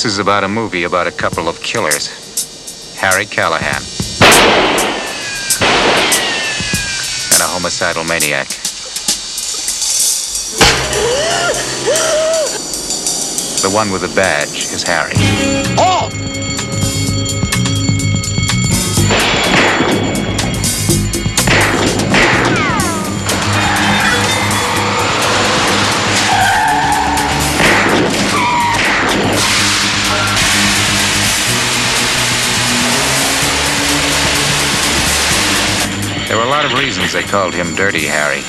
This is about a movie about a couple of killers. Harry Callahan. And a homicidal maniac. The one with the badge is Harry. There reasons they called him Dirty Harry.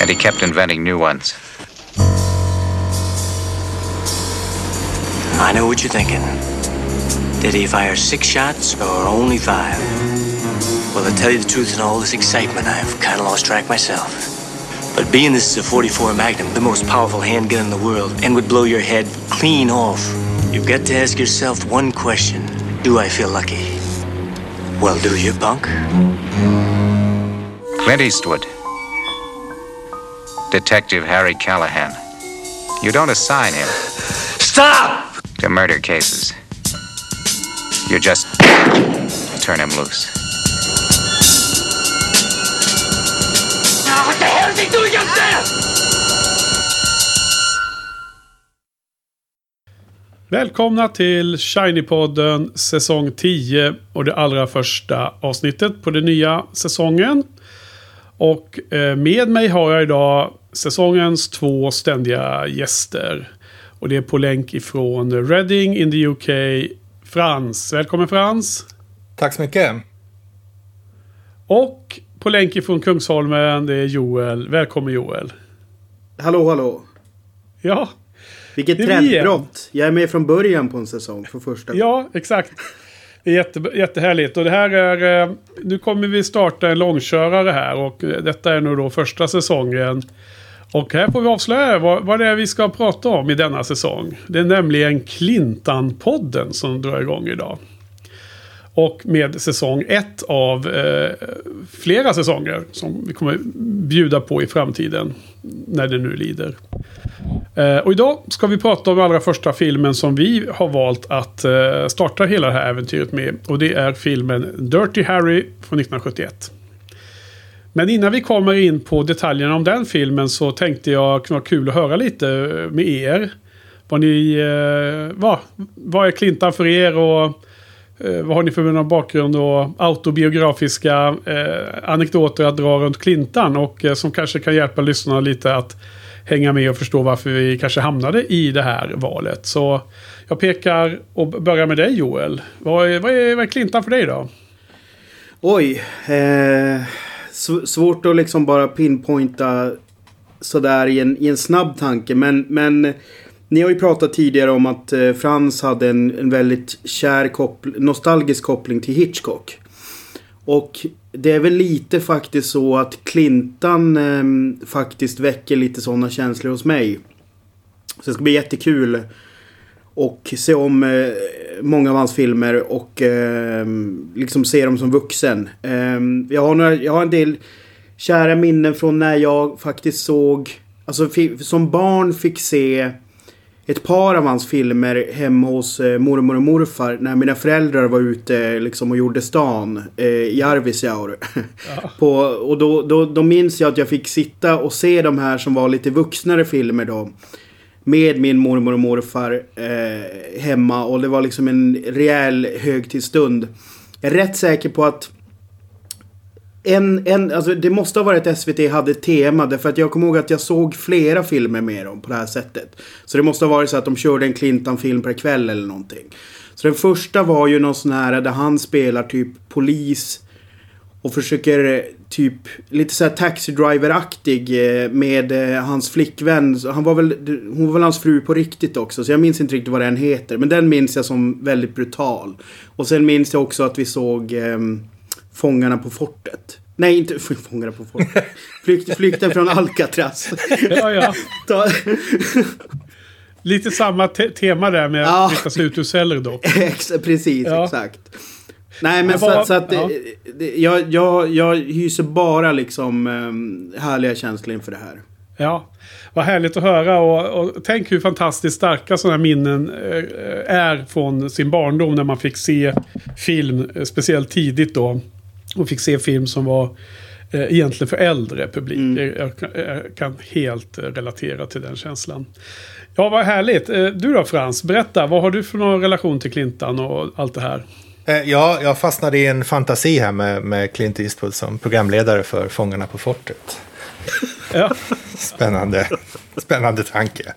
And he kept inventing new ones. I know what you're thinking. Did he fire six shots or only five? Well, to tell you the truth, in all this excitement, I've kind of lost track myself. But being this is a 44 Magnum, the most powerful handgun in the world, and would blow your head clean off, you've got to ask yourself one question Do I feel lucky? Well, do you, punk? Clint Eastwood. Detective Harry Callahan. You don't assign him Stop! to murder cases. You just turn him loose. What the hell is he doing up there? Välkomna till Shiny-podden säsong 10 och det allra första avsnittet på den nya säsongen. Och eh, med mig har jag idag säsongens två ständiga gäster. Och det är på länk ifrån Reading in the UK, Frans. Välkommen Frans! Tack så mycket. Och på länk ifrån Kungsholmen, det är Joel. Välkommen Joel! Hallå, hallå. Ja, Vilket trendbrott. Jag är med från början på en säsong för första Ja, exakt. Det är jätte, jättehärligt. Och det här är... Eh, nu kommer vi starta en långkörare här. Och eh, detta är nu då första säsongen. Och här får vi avslöja vad, vad det är vi ska prata om i denna säsong. Det är nämligen Klintan-podden som drar igång idag. Och med säsong ett av eh, flera säsonger som vi kommer bjuda på i framtiden. När det nu lider. Eh, och idag ska vi prata om allra första filmen som vi har valt att eh, starta hela det här äventyret med. Och det är filmen Dirty Harry från 1971. Men innan vi kommer in på detaljerna om den filmen så tänkte jag kunna vara kul att höra lite eh, med er. Vad ni... Eh, vad, vad är Klintan för er och eh, vad har ni för bakgrund och autobiografiska eh, anekdoter att dra runt Klintan? och eh, som kanske kan hjälpa lyssnarna lite att hänga med och förstå varför vi kanske hamnade i det här valet. Så jag pekar och börjar med dig Joel. Vad är, vad är, vad är Klintan för dig då? Oj. Eh, sv- svårt att liksom bara pinpointa sådär i en, i en snabb tanke. Men, men ni har ju pratat tidigare om att eh, Frans hade en, en väldigt kär koppl- nostalgisk koppling till Hitchcock. Och det är väl lite faktiskt så att Clintan eh, faktiskt väcker lite sådana känslor hos mig. Så det ska bli jättekul och se om eh, många av hans filmer och eh, liksom se dem som vuxen. Eh, jag, har några, jag har en del kära minnen från när jag faktiskt såg, alltså som barn fick se ett par av hans filmer hemma hos eh, mormor och morfar när mina föräldrar var ute liksom och gjorde stan eh, i Arvidsjaur. På, och då, då, då minns jag att jag fick sitta och se de här som var lite vuxnare filmer då. Med min mormor och morfar eh, hemma och det var liksom en rejäl högtidsstund. Jag är rätt säker på att en, en, alltså det måste ha varit SVT hade tema därför att jag kommer ihåg att jag såg flera filmer med dem på det här sättet. Så det måste ha varit så att de körde en Clintan-film per kväll eller någonting. Så den första var ju någon sån här där han spelar typ polis och försöker typ lite såhär taxi driver-aktig eh, med eh, hans flickvän. Så Han var väl, hon var väl hans fru på riktigt också. Så jag minns inte riktigt vad den heter. Men den minns jag som väldigt brutal. Och sen minns jag också att vi såg ehm, Fångarna på fortet. Nej, inte Fångarna på fortet. Flykt, flykten från Alcatraz. Ja, ja. Lite samma te tema där med Ja. att vistas ut ur celler. Ex- Precis, Ja. exakt. Nej men Men så, vad- så att ja. eh, det, jag, jag, jag hyser bara liksom um, härliga känslor inför det här. Ja, vad härligt att höra och, och tänk hur fantastiskt starka sådana minnen eh, är från sin barndom när man fick se film, eh, speciellt tidigt då. Och fick se film som var eh, egentligen för äldre publik. Mm. Jag, jag, jag kan helt eh, relatera till den känslan. Ja, vad härligt. Eh, Du då Frans, berätta. Vad har du för någon relation till Clintan och allt det här? Ja, jag fastnade i en fantasi här med, med Clint Eastwood som programledare för Fångarna på fortet. Ja, Spännande, spännande tanke.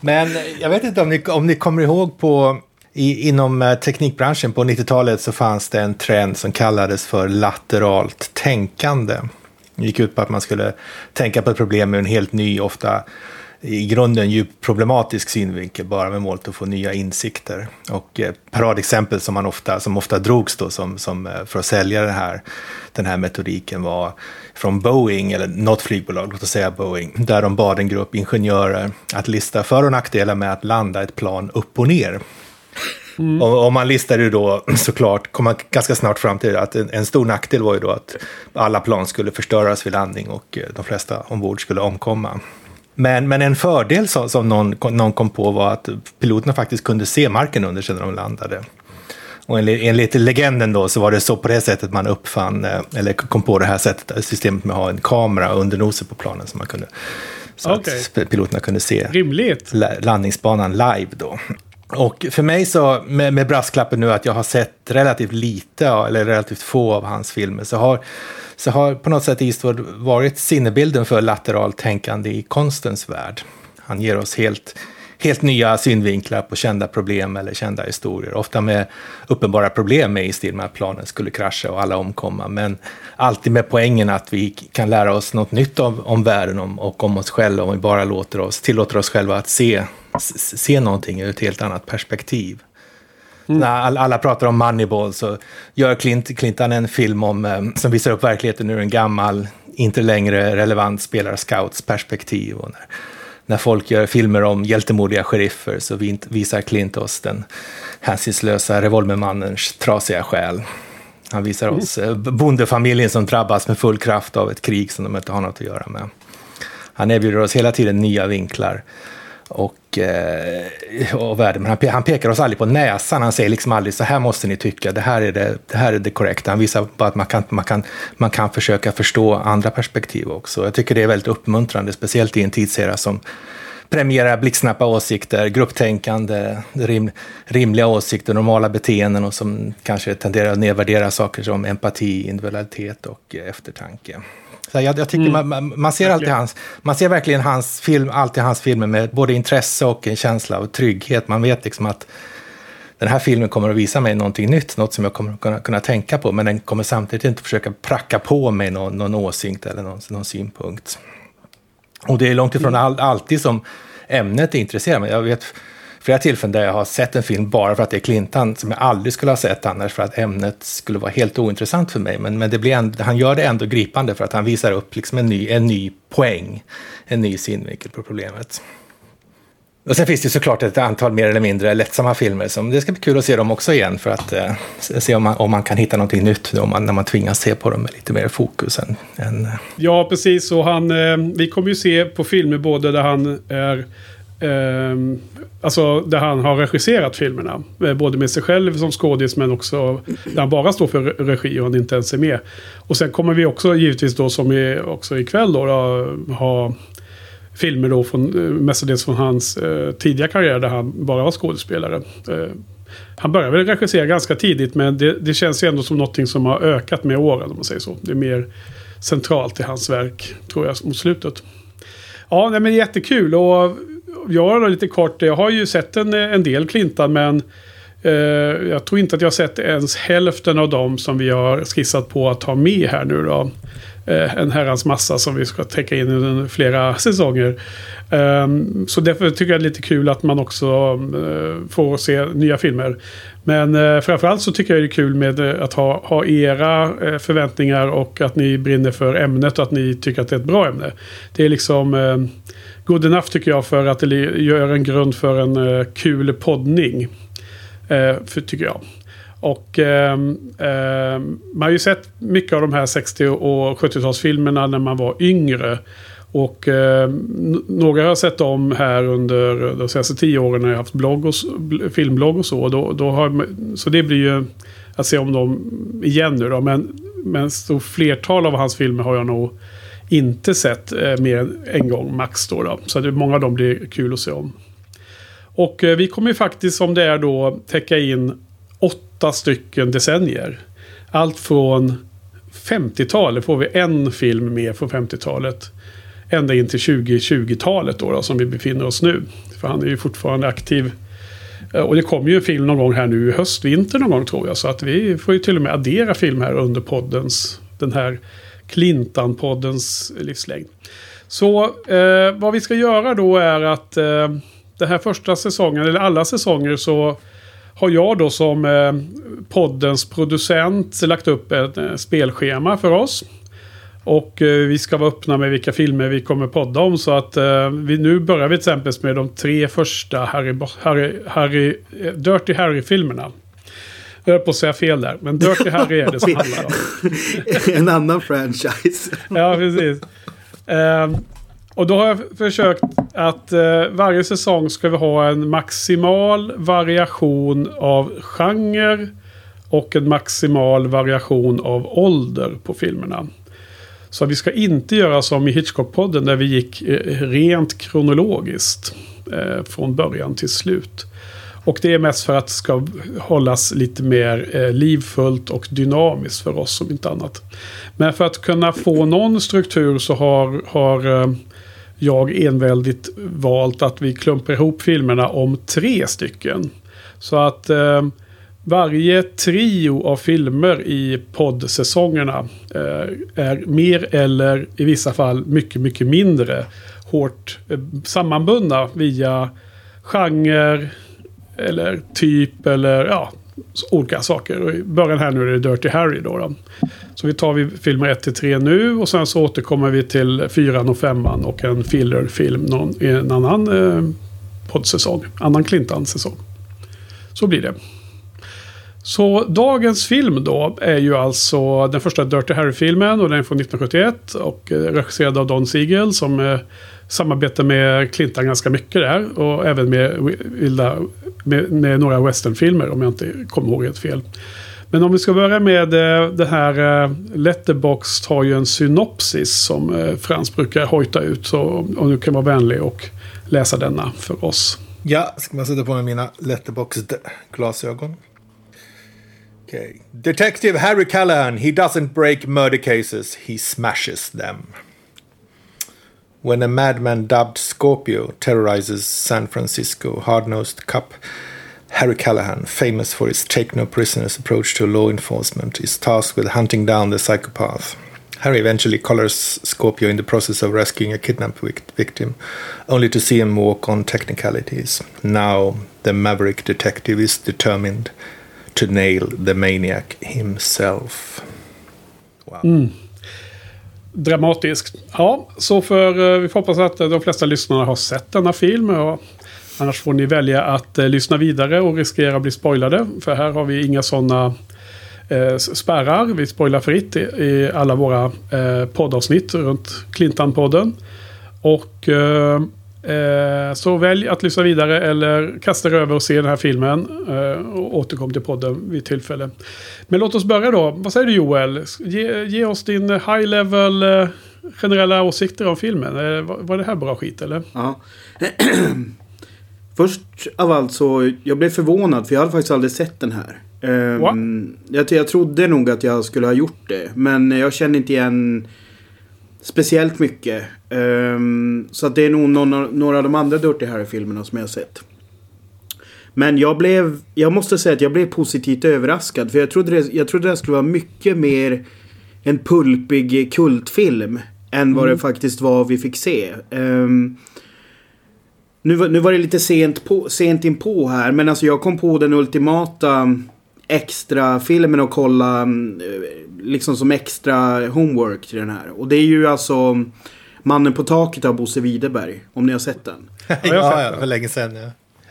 Men jag vet inte om ni, om ni kommer ihåg på i, inom eh, teknikbranschen på 90-talet så fanns det en trend som kallades för lateralt tänkande. Det gick ut på att man skulle tänka på ett problem med en helt ny, ofta i grunden djupt problematisk synvinkel bara med målet att få nya insikter. Och eh, paradexempel som, man ofta, som ofta drogs då som, som eh, för att sälja den här, den här metodiken var från Boeing, eller något flygbolag, låt oss säga Boeing, där de bad en grupp ingenjörer att lista för och nackdelar med att landa ett plan upp och ner. Och, och man listade ju då såklart, kom man ganska snart fram till att en, en stor nackdel var ju då att alla plan skulle förstöras vid landning och eh, de flesta ombord skulle omkomma. Men, men en fördel som, som någon, någon kom på var att piloterna faktiskt kunde se marken under sig när de landade. Och enligt, enligt legenden då så var det så på det sättet man uppfann, eh, eller kom på det här sättet, systemet med att ha en kamera under nosen på planen så man kunde, så Okej. att piloterna kunde se rimligt. la- landningsbanan live då. Och för mig så, med, med brasklappen nu att jag har sett relativt lite, eller relativt få av hans filmer, så har, så har på något sätt Eastwood varit sinnebilden för lateralt tänkande i konstens värld. Han ger oss helt, helt nya synvinklar på kända problem eller kända historier. Ofta med uppenbara problem med i stil med att planen skulle krascha och alla omkomma. Men alltid med poängen att vi kan lära oss något nytt om, om världen om, och om oss själva om vi bara låter oss, tillåter oss själva att se, se någonting ur ett helt annat perspektiv. När all, alla pratar om Moneyball så gör Clint, Clinton en film om, eh, som visar upp verkligheten ur en gammal, inte längre relevant spelarscouts perspektiv. Och när, när folk gör filmer om hjältemodiga sheriffer så vi- visar Clint oss den hänsynslösa revolvermannens trasiga själ. Han visar oss eh, bondefamiljen som drabbas med full kraft av ett krig som de inte har något att göra med. Han erbjuder oss hela tiden nya vinklar och, eh, och värden. Men han, han pekar oss aldrig på näsan. Han säger liksom aldrig så här måste ni tycka, det här är det, det, här är det korrekta. Han visar bara att man kan, man, kan, man kan försöka förstå andra perspektiv också. Jag tycker det är väldigt uppmuntrande, speciellt i en tidsera som premierar blixtsnabba åsikter, grupptänkande, rim, rimliga åsikter, normala beteenden och som kanske tenderar att nedvärdera saker som empati, individualitet och eh, eftertanke. Så jag, jag tycker man, man, man, ser alltid hans, man ser verkligen hans film, alltid hans filmer med både intresse och en känsla av trygghet. Man vet liksom att den här filmen kommer att visa mig någonting nytt, något som jag kommer att kunna, kunna tänka på, men den kommer samtidigt inte försöka pracka på mig någon, någon åsikt eller någon, någon synpunkt. Och det är långt ifrån all, alltid som ämnet intresserar mig. Jag vet flera tillfällen där jag har sett en film bara för att det är Clintan som jag aldrig skulle ha sett annars för att ämnet skulle vara helt ointressant för mig. Men, men det blir ändå, han gör det ändå gripande för att han visar upp liksom en, ny, en ny poäng, en ny synvinkel på problemet. Och sen finns det såklart ett antal mer eller mindre lättsamma filmer som det ska bli kul att se dem också igen för att eh, se om man, om man kan hitta någonting nytt om man, när man tvingas se på dem med lite mer fokus än, än eh. Ja, precis. Och han, eh, vi kommer ju se på filmer både där han är... Eh, alltså där han har regisserat filmerna. Eh, både med sig själv som skådis men också där han bara står för regi och han inte ens är med. Och sen kommer vi också givetvis då som i, också ikväll då, då ha filmer då från, eh, mestadels från hans eh, tidiga karriär där han bara var skådespelare. Eh, han började väl regissera ganska tidigt men det, det känns ju ändå som någonting som har ökat med åren om man säger så. Det är mer centralt i hans verk tror jag mot slutet. Ja, nej, men jättekul och jag lite kort, jag har ju sett en, en del klintar men eh, jag tror inte att jag har sett ens hälften av dem som vi har skissat på att ha med här nu då. Eh, en herrans massa som vi ska täcka in under flera säsonger. Eh, så därför tycker jag det är lite kul att man också eh, får se nya filmer. Men eh, framförallt så tycker jag det är kul med eh, att ha, ha era eh, förväntningar och att ni brinner för ämnet och att ni tycker att det är ett bra ämne. Det är liksom eh, good enough tycker jag för att det gör en grund för en eh, kul poddning. Eh, för, tycker jag. Och eh, eh, man har ju sett mycket av de här 60 och 70-talsfilmerna när man var yngre. Och eh, några har sett om här under de senaste tio åren när jag haft blogg och, filmblogg och så. Då, då har, så det blir ju att se om dem igen nu då. Men, men så flertal av hans filmer har jag nog inte sett eh, mer än en gång max då. då. Så det, många av dem blir kul att se om. Och eh, vi kommer faktiskt som det är då täcka in åtta stycken decennier. Allt från 50-talet får vi en film med från 50-talet. Ända in till 2020-talet då, då, som vi befinner oss nu. För han är ju fortfarande aktiv. Eh, och det kommer ju en film någon gång här nu i höst, vinter någon gång tror jag. Så att vi får ju till och med addera film här under poddens, den här Clintan-poddens livslängd. Så eh, vad vi ska göra då är att eh, den här första säsongen, eller alla säsonger, så har jag då som eh, poddens producent lagt upp ett eh, spelschema för oss. Och eh, vi ska vara öppna med vilka filmer vi kommer podda om. Så att eh, vi, nu börjar vi till exempel med de tre första Harry, Harry, Harry, Dirty Harry-filmerna. Jag höll på att säga fel där, men Dirty Harry är det som handlar om. en annan franchise. ja, precis. Um, och då har jag försökt att uh, varje säsong ska vi ha en maximal variation av genre och en maximal variation av ålder på filmerna. Så vi ska inte göra som i Hitchcock-podden där vi gick uh, rent kronologiskt uh, från början till slut. Och det är mest för att det ska hållas lite mer eh, livfullt och dynamiskt för oss om inte annat. Men för att kunna få någon struktur så har, har eh, jag enväldigt valt att vi klumpar ihop filmerna om tre stycken. Så att eh, varje trio av filmer i poddsäsongerna eh, är mer eller i vissa fall mycket, mycket mindre hårt eh, sammanbundna via genre, eller typ eller ja, olika saker. Och I början här nu är det Dirty Harry då. då. Så vi tar vi filmer 1 till 3 nu och sen så återkommer vi till 4 och 5 och en fillerfilm någon, i en annan eh, poddsäsong. Annan Clintan-säsong. Så blir det. Så dagens film då är ju alltså den första Dirty Harry-filmen och den är från 1971 och eh, regisserad av Don Siegel som eh, samarbetar med Clintan ganska mycket där och även med, vilda, med, med några westernfilmer om jag inte kommer ihåg helt fel. Men om vi ska börja med eh, det här eh, Letterboxd har ju en synopsis som eh, Frans brukar hojta ut. Så om du kan vara vänlig och läsa denna för oss. Ja, ska man sätta på mig mina Letterboxd-glasögon. Okay. Detective Harry Callahan, he doesn't break murder cases, he smashes them. When a madman dubbed Scorpio terrorizes San Francisco hard nosed cop, Harry Callahan, famous for his take no prisoners approach to law enforcement, is tasked with hunting down the psychopath. Harry eventually collars Scorpio in the process of rescuing a kidnapped victim, only to see him walk on technicalities. Now, the maverick detective is determined to nail the maniac himself. Wow. Mm. Dramatiskt. Ja, så för eh, vi får hoppas att eh, de flesta lyssnarna har sett denna film. Och annars får ni välja att eh, lyssna vidare och riskera att bli spoilade. För här har vi inga sådana eh, spärrar. Vi spoilar fritt i, i alla våra eh, poddavsnitt runt Clintan-podden. Och eh, Eh, så välj att lyssna vidare eller kasta er över och se den här filmen. Eh, och återkom till podden vid tillfälle. Men låt oss börja då. Vad säger du Joel? Ge, ge oss din high level eh, generella åsikter om filmen. Var, var det här bra skit eller? Ja. Först av allt så, jag blev förvånad för jag hade faktiskt aldrig sett den här. Um, jag, jag trodde nog att jag skulle ha gjort det. Men jag känner inte igen speciellt mycket. Um, så att det är nog någon, några av de andra Dirty Harry-filmerna som jag har sett. Men jag blev, jag måste säga att jag blev positivt överraskad. För jag trodde det, jag trodde det skulle vara mycket mer en pulpig kultfilm. Än vad mm. det faktiskt var vi fick se. Um, nu, nu var det lite sent, på, sent in på här. Men alltså jag kom på den ultimata extra filmen att kolla mm, liksom som extra homework till den här. Och det är ju alltså Mannen på taket av Bosse Widerberg. Om ni har sett den. ja, ja, för länge sedan ja.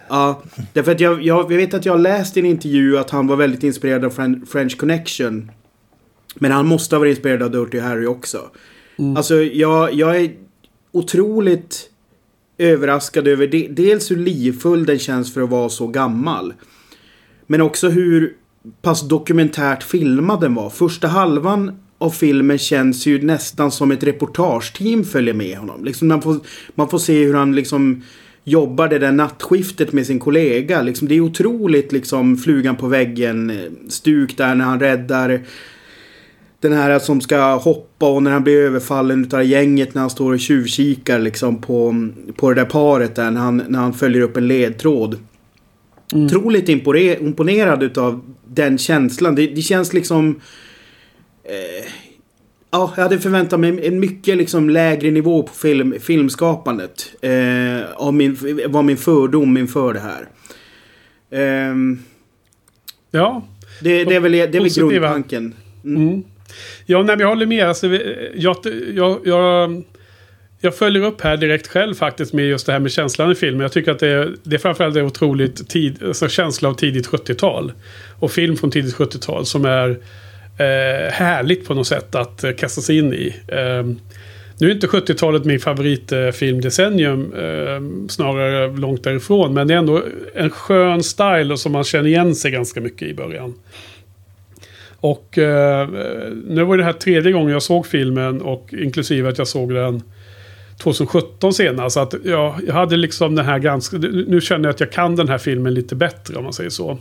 Ja, därför att jag, jag, jag vet att jag har läst i en intervju att han var väldigt inspirerad av Fren- French Connection. Men han måste ha varit inspirerad av Dirty Harry också. Alltså, jag, jag är otroligt överraskad över de, dels hur livfull den känns för att vara så gammal. Men också hur pass dokumentärt filmad den var. Första halvan av filmen känns ju nästan som ett reportageteam följer med honom. Liksom man, får, man får se hur han liksom jobbar det där nattskiftet med sin kollega. Liksom, det är otroligt liksom flugan på väggen stuk där när han räddar den här som ska hoppa och när han blir överfallen utav gänget när han står och tjuvkikar liksom på, på det där paret där när han, när han följer upp en ledtråd. Otroligt impore- imponerad utav den känslan. Det, det känns liksom... Eh, ja, jag hade förväntat mig en mycket liksom lägre nivå på film, filmskapandet. Eh, av min, var min fördom inför det här. Ehm, Ja, det, det är väl, det är väl grundtanken. Mm. Ja, nej, jag håller med. Alltså, jag, jag, jag, jag följer upp här direkt själv faktiskt med just det här med känslan i filmen. Jag tycker att det är, det är framförallt en otroligt tid, alltså känsla av tidigt 70-tal. Och film från tidigt 70-tal som är eh, härligt på något sätt att eh, kasta sig in i. Eh, nu är inte 70-talet min favoritfilmdecennium, eh, snarare långt därifrån. Men det är ändå en skön style och som man känner igen sig ganska mycket i början. Och eh, nu var det här tredje gången jag såg filmen och inklusive att jag såg den 2017 senast. Så att ja, jag hade liksom den här ganska... Nu känner jag att jag kan den här filmen lite bättre om man säger så.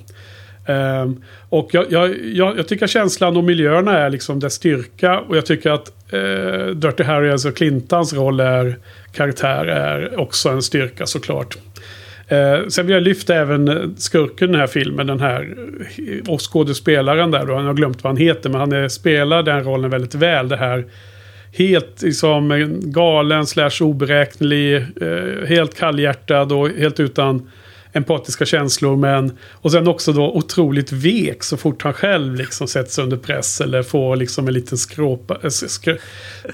Um, och jag, jag, jag, jag tycker känslan och miljöerna är liksom dess styrka. Och jag tycker att uh, Dirty Harry, alltså Clintans roll är, karaktär är också en styrka såklart. Uh, sen vill jag lyfta även skurken i den här filmen, den här eh, och skådespelaren där då. Han har glömt vad han heter, men han är, spelar den rollen väldigt väl. Det här helt liksom galen slash oberäknelig, uh, helt kallhjärtad och helt utan empatiska känslor. Men, och sen också då otroligt vek så fort han själv liksom sätts under press eller får liksom en liten skråpa, eh, skra,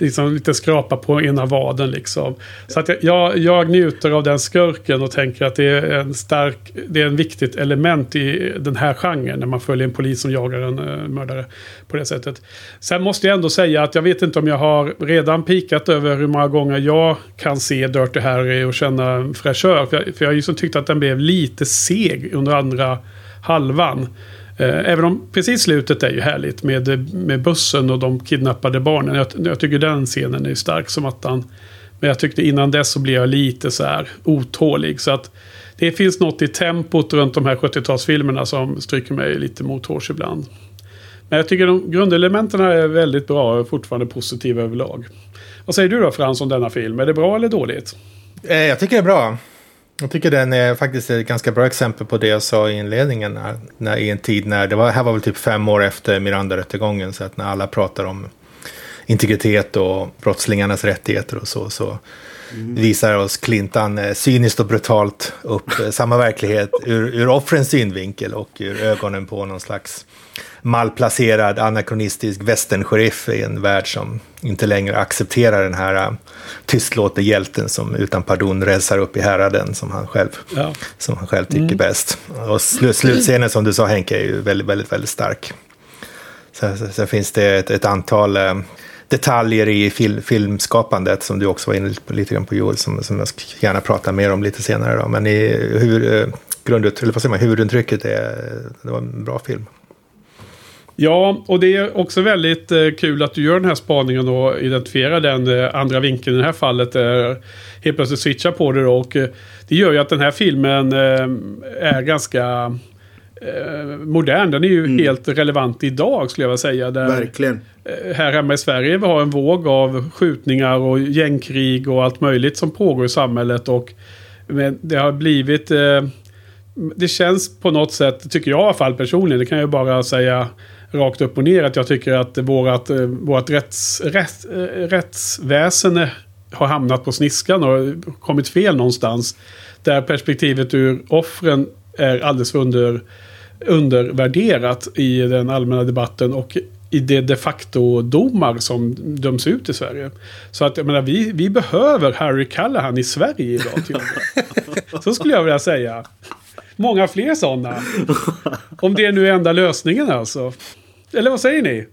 liksom lite skrapa på ena vaden liksom. Så att jag, jag, njuter av den skurken och tänker att det är en stark, det är en viktigt element i den här genren när man följer en polis som jagar en uh, mördare på det sättet. Sen måste jag ändå säga att jag vet inte om jag har redan pikat över hur många gånger jag kan se Dirty Harry och känna en fräschör. För jag, för jag har ju så tyckt att den blev lite seg under andra halvan. Eh, även om precis slutet är ju härligt med, med bussen och de kidnappade barnen. Jag, jag tycker den scenen är ju stark som attan. Men jag tyckte innan dess så blev jag lite så här otålig. Så att det finns något i tempot runt de här 70-talsfilmerna som stryker mig lite mothårs ibland. Men jag tycker de grundelementen är väldigt bra och fortfarande positiva överlag. Vad säger du då Frans om denna film? Är det bra eller dåligt? Eh, jag tycker det är bra. Jag tycker den är faktiskt ett ganska bra exempel på det jag sa i inledningen. När, när, I en tid när, det var, här var väl typ fem år efter Miranda-rättegången. Så att när alla pratar om integritet och brottslingarnas rättigheter och så. så visar oss Clinton eh, cyniskt och brutalt upp eh, samma verklighet ur, ur offrens synvinkel och ur ögonen på någon slags malplacerad anakronistisk västernsheriff i en värld som inte längre accepterar den här uh, tystlåte hjälten som utan pardon rälsar upp i häraden som han själv, Ja. som han själv tycker bäst. Och slu, slutscenen som du sa Henke är ju väldigt, väldigt, väldigt stark. Sen, sen, sen finns det ett, ett antal eh, detaljer i fil, filmskapandet som du också var inne på, lite grann på Joel, som, som jag gärna prata mer om lite senare. Då. Men i hur, eh, grundut, eller vad säger man, huvudintrycket är, det var en bra film. Ja, och det är också väldigt eh, kul att du gör den här spaningen och identifierar den eh, andra vinkeln i det här fallet. Eh, helt plötsligt switchar på det då. Och eh, det gör ju att den här filmen är ganska modern. Den är ju helt relevant idag skulle jag vilja säga. Där, Verkligen. här hemma i Sverige vi har en våg av skjutningar och gängkrig och allt möjligt som pågår i samhället. Och det har blivit... Det känns på något sätt, tycker jag i alla fall personligen, det kan jag bara säga rakt upp och ner, att jag tycker att vårat, eh, vårat rätts, rätt, eh, rättsväsende har hamnat på sniskan och kommit fel någonstans. Där perspektivet ur offren är alldeles för under, undervärderat i den allmänna debatten och i de de facto-domar som döms ut i Sverige. Så att jag menar, vi, vi behöver Harry Callahan i Sverige idag till. Så skulle jag vilja säga. Många fler sådana. Om det nu är enda lösningen alltså. Eller vad säger ni?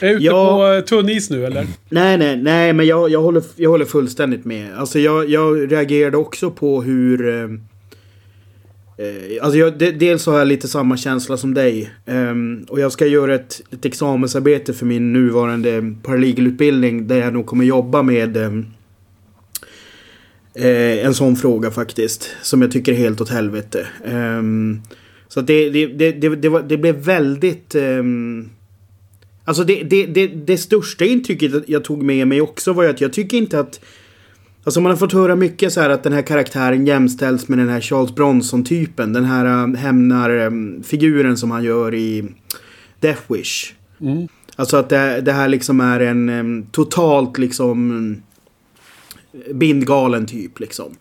Är jag ute Ja. på eh, tunn is nu eller? Nej, nej, nej, men jag, jag, håller, jag håller fullständigt med. Alltså jag, jag reagerade också på hur... Eh, eh, alltså jag, de, dels har jag lite samma känsla som dig. Ehm, och jag ska göra ett, ett examensarbete för min nuvarande paralegalutbildning där jag nog kommer jobba med ehm, eh, en sån fråga faktiskt. Som jag tycker är helt åt helvete. Ehm, så det, det, det, det, var, det blev väldigt... ehm, Alltså det, det, det, det största intrycket jag tog med mig också var ju att jag tycker inte att... Alltså man har fått höra mycket så här att den här karaktären jämställs med den här Charles Bronson-typen. Den här äh, hämnarfiguren som han gör i Death Wish. Mm. Alltså att det, det här liksom är en em, totalt liksom bindgalen typ liksom.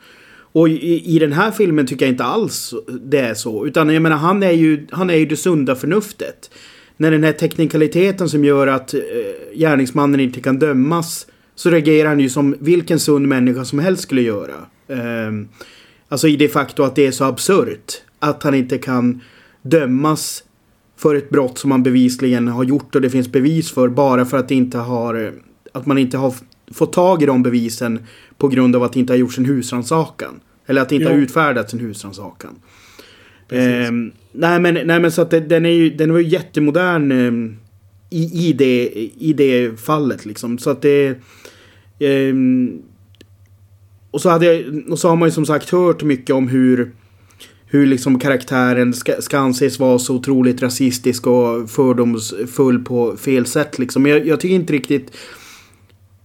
Och i, i den här filmen tycker jag inte alls det är så. Utan jag menar han är ju, han är ju det sunda förnuftet. När den här teknikaliteten som gör att eh, gärningsmannen inte kan dömas. Så reagerar han ju som vilken sund människa som helst skulle göra. Eh, alltså i det faktum att det är så absurt. Att han inte kan dömas för ett brott som han bevisligen har gjort och det finns bevis för bara för att det inte har att man inte har fått tag i de bevisen på grund av att det inte har gjorts en husrannsakan. Eller att det inte Jo. har utfärdats en husrannsakan. Ehm, nej, men, nej men så att det, den är ju den var ju jättemodern ehm, i, i, det, i det fallet liksom. Så att det... ehm, och, så hade jag, och så har man ju som sagt hört mycket om hur hur liksom karaktären ska, ska anses vara så otroligt rasistisk och fördomsfull på fel sätt liksom. Men jag, jag tycker inte riktigt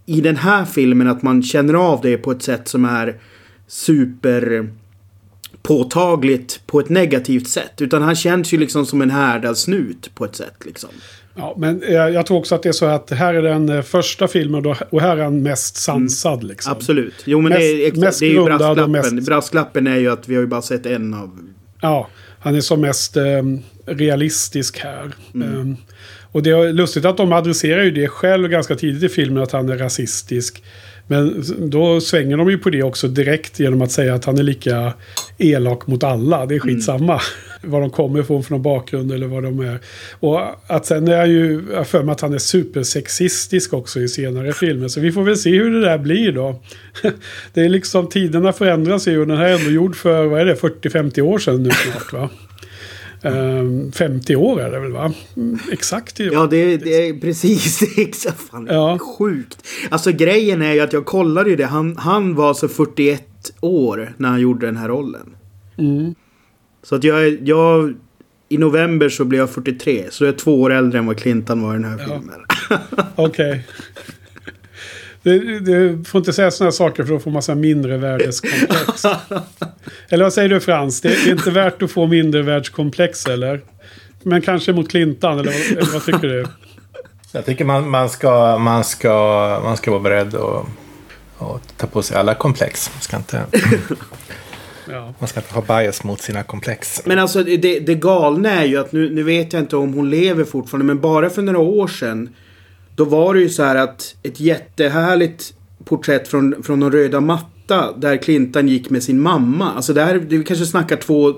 i den här filmen att man känner av det på ett sätt som är super påtagligt på ett negativt sätt. Utan han känns ju liksom som en härdad snut på ett sätt liksom. Ja, men jag tror också att det är så att här är den eh, första filmen och här är han mest sansad liksom. Absolut. Jo men Mest- det, är, mest det är ju brasklappen. mest- Brasklappen är ju att vi har ju bara sett en av... Ja, han är som mest eh, realistisk här. Mm. Eh, och det är lustigt att de adresserar ju det själv ganska tidigt i filmen att han är rasistisk. Men då svänger de ju på det också direkt genom att säga att han är lika elak mot alla. Det är skitsamma var de kommer ifrån för någon bakgrund eller vad de är. Och att sen är jag ju jag för mig att han är supersexistisk också i senare filmer. Så vi får väl se hur det där blir då. Det är liksom tiderna förändras ju och den här är ändå gjord för, vad är det, 40-50 år sedan nu snart va? Ehm, 50 år är det väl va? Exakt. Ja, det, det är precis det. är exakt. Fan, Ja. Sjukt. Alltså grejen är ju att jag kollade ju det. Han, han var så 41 år när han gjorde den här rollen. Mm. Så att jag, är- jag... I november så blev jag 43. Så jag är två år äldre än vad Clinton var i den här Ja. filmen. Okej. Du, du får inte säga sådana saker för då får man här mindrevärdeskomplex. eller vad säger du Frans? Det är inte värt att få mindrevärldskomplex eller? Men kanske mot Clintan eller, vad- eller vad tycker du? Jag tycker man, man, ska, man, ska, man ska vara beredd att att ta på sig alla komplex. Man ska inte, Ja. man ska inte ha bias mot sina komplex. Men alltså det, det galna är ju att nu, nu vet jag inte om hon lever fortfarande. Men bara för några år sedan. Då var det ju så här att ett jättehärligt porträtt från, från de röda matta. Där Clinton gick med sin mamma. Alltså det här, det vi kanske snackar två...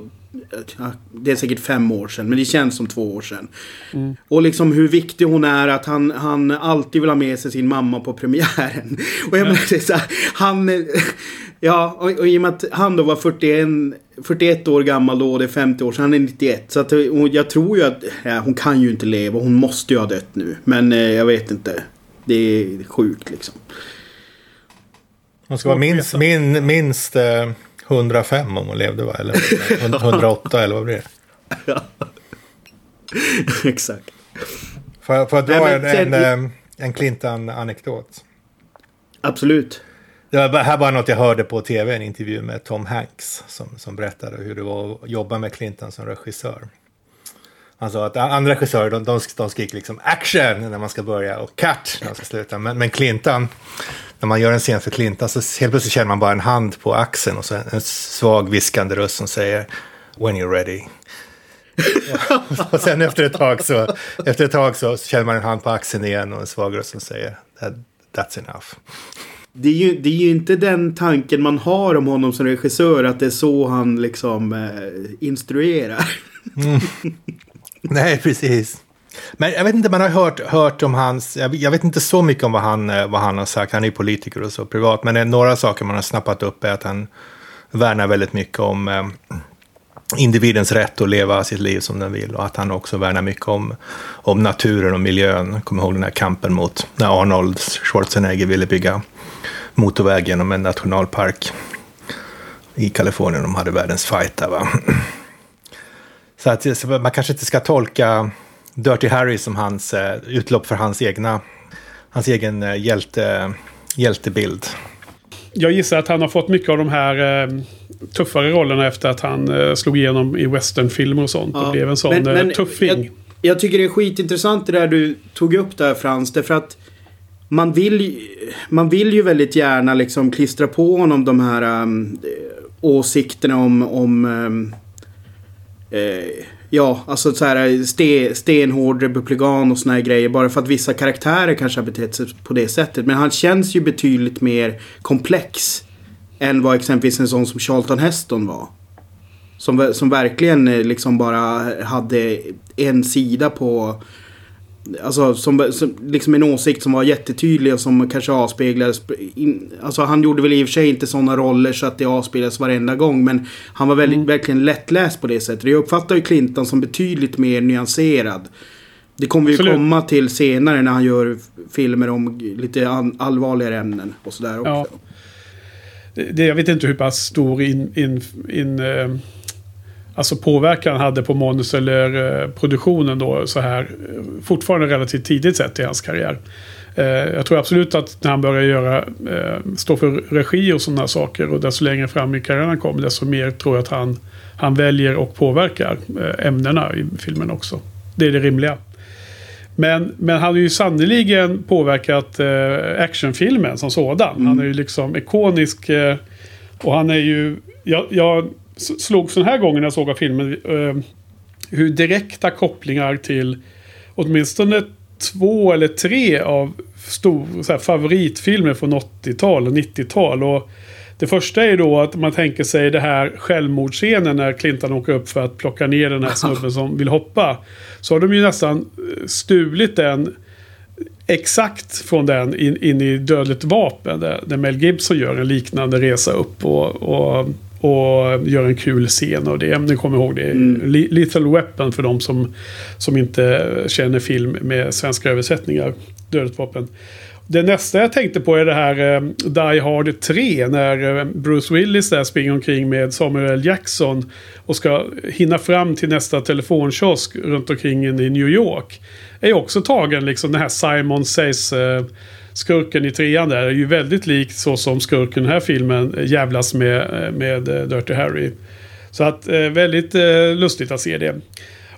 Det är säkert fem år sedan. Men det känns som två år sedan. Och liksom hur viktig hon är. Att han, han alltid vill ha med sig sin mamma på premiären. Och jag menar är så här, Han... Ja, och, och i och med att han då var 41, 41 år gammal då och det är 50 år sedan. Han är 91. Så att, jag tror ju att... Ja, hon kan ju inte leva. Hon måste ju ha dött nu. Men eh, jag vet inte. Det är sjukt liksom. Hon ska vara minst, min, minst eh, 105 om hon levde va? Eller 108 eller vad blir det? Exakt. Får jag, får jag dra Nej, en, men sen- en, eh, en Clintan-anekdot? Absolut. Det var här var något jag hörde på tv, en intervju med Tom Hanks som, som berättade hur det var att jobba med Clinton som regissör. Han sa att andra regissörer de, de, de skriker liksom action när man ska börja och cut när man ska sluta. Men, men Clinton, när man gör en scen för Clinton så helt plötsligt känner man bara en hand på axeln och så en, en svag viskande röst som säger when you're ready. och sen efter ett tag så, efter ett tag så, så känner man en hand på axeln igen och en svag röst som säger That, that's enough det är, ju, det är ju inte den tanken man har om honom som regissör. Att det är så han liksom eh, instruerar. Mm. Nej, precis. Men jag vet inte, man har hört, hört om hans... Jag, jag vet inte så mycket om vad han, eh, vad han har sagt. Han är ju politiker och så privat. Men det några saker man har snappat upp är att han värnar väldigt mycket om eh, individens rätt att leva sitt liv som den vill. Och att han också värnar mycket om, om naturen och miljön. Kommer ihåg den här kampen mot när Arnold Schwarzenegger ville bygga motorväg genom en nationalpark i Kalifornien. De hade världens fight där va. Så att så man kanske inte ska tolka Dirty Harry som hans eh, utlopp för hans egna, hans egen eh, hjälte, hjältebild. Jag gissar att han har fått mycket av de här eh, tuffare rollerna efter att han eh, slog igenom i westernfilmer och sånt. Ja, Och blev en sån men- men eh, tuffing. Jag, jag tycker det är skitintressant det där du tog upp där Frans. Därför att man vill, man vill ju väldigt gärna liksom klistra på honom de här um, eh, åsikterna om, om um, eh, ja, alltså så här ste, stenhård republikan och såna här grejer. Bara för att vissa karaktärer kanske har betett sig på det sättet. Men han känns ju betydligt mer komplex än vad exempelvis en sån som Charlton Heston var. Som, som verkligen eh, liksom bara hade en sida på... Alltså som, som, liksom en åsikt som var jättetydlig och som kanske avspeglades... In, alltså han gjorde väl i och för sig inte sådana roller så att det avspeglades varenda gång. Men han var väldigt, verkligen lättläst på det sättet. Jag uppfattar ju Clinton som betydligt mer nyanserad. Det kommer vi ju komma till senare när han gör filmer om lite allvarligare ämnen och sådär också. Ja. Det, jag vet inte hur pass stor in, in, in, eh, alltså påverkan han hade på manus eller eh, produktionen då så här. eh, Fortfarande relativt tidigt sett i hans karriär. Eh, jag tror absolut att när han börjar göra, stå för regi och sådana saker och desto längre fram i karriären han kommer desto mer tror jag att han, han väljer och påverkar ämnena i filmen också. Det är det rimliga. Men, men han har ju sannoliken påverkat actionfilmen som sådan. Han är ju liksom ikonisk. Och han är ju... Jag, jag s- slog så den här gången när jag såg av filmen eh, hur direkta kopplingar till åtminstone två eller tre av stor, här, favoritfilmer från 80-tal och 90-tal. Och det första är då att man tänker sig det här självmordsscenen när Clinton åker upp för att plocka ner den här snubben som vill hoppa. Så har de ju nästan eh, stulit den exakt från den in, in i Dödligt vapen. Där, där Mel Gibson gör en liknande resa upp och, och, och gör en kul scen av det. Ni kommer ihåg det. Le- Lethal Weapon för de som, som inte känner film med svenska översättningar. Dödligt vapen. Det nästa jag tänkte på är det här eh, Die Hard 3. När eh, Bruce Willis där springer omkring med Samuel. Jackson. Och ska hinna fram till nästa telefonkiosk runt omkring i New York. Är också tagen liksom den här Simon Says eh, skurken i trean där. Är ju väldigt likt så som skurken i den här filmen eh, jävlas med, eh, med eh, Dirty Harry. Så att väldigt lustigt att se det.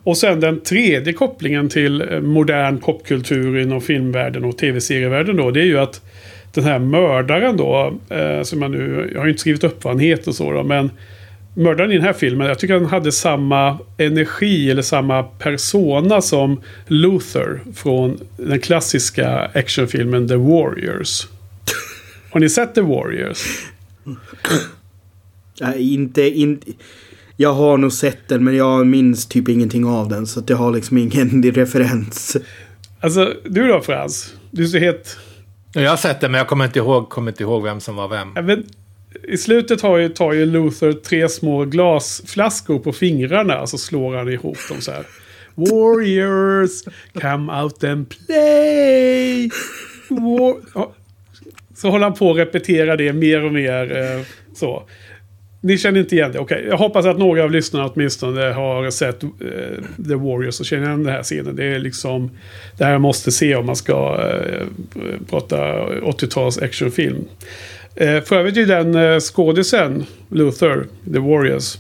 Och sen den tredje kopplingen till modern popkultur inom filmvärlden och tv-serievärlden då. Det är ju att den här mördaren då. Som jag nu, jag har ju inte skrivit upp vad han heter så då. Men mördaren i den här filmen. Jag tycker han hade samma energi eller samma persona som Luther. Från den klassiska actionfilmen The Warriors. Har ni sett The Warriors? Nej, inte, inte... Jag har nog sett den men jag minns typ ingenting av den. Så att jag har liksom ingen referens. Alltså, du då Frans? Du ser helt... Jag har sett det, men jag kommer inte ihåg, kommer inte ihåg vem som var vem. Ja, men, i slutet har ju, tar ju Luther tre små glasflaskor på fingrarna. Så slår han ihop dem så här. Warriors, come out and play. War så håller han på att repetera det mer och mer. Eh, så. Ni känner inte igen det? Okej, jag hoppas att några av lyssnarna åtminstone har sett eh, The Warriors och känner igen den här scenen. Det är liksom det här jag måste se om man ska eh, prata 80-tals actionfilm. Eh, för övrigt är den eh, skådisen, Luther, The Warriors,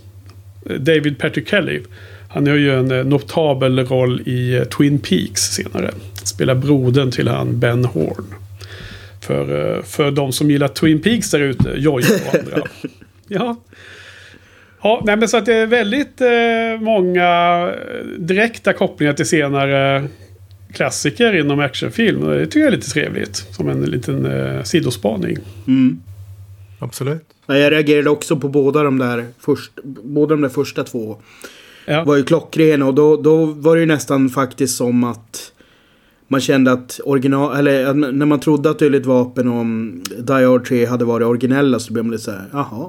eh, David Patrick Kelly. Han har ju en notabel roll i Twin Peaks senare. Spelar brodern till han Ben Horn. För, för de som gillar Twin Peaks där ute, Jojo och andra. ja. Ja, nej, men så att det är väldigt eh, många direkta kopplingar till senare klassiker inom actionfilm. Det tycker jag är lite trevligt. Som en liten eh, sidospaning. Absolut. Nej, Jag reagerade också på båda de där, först, båda de där första två. Ja. var ju klockrena och då, då var det ju nästan faktiskt som att man kände att original, eller när man trodde att Dödligt Vapen och Die Hard 3 hade varit originella så blev man lite såhär, jaha.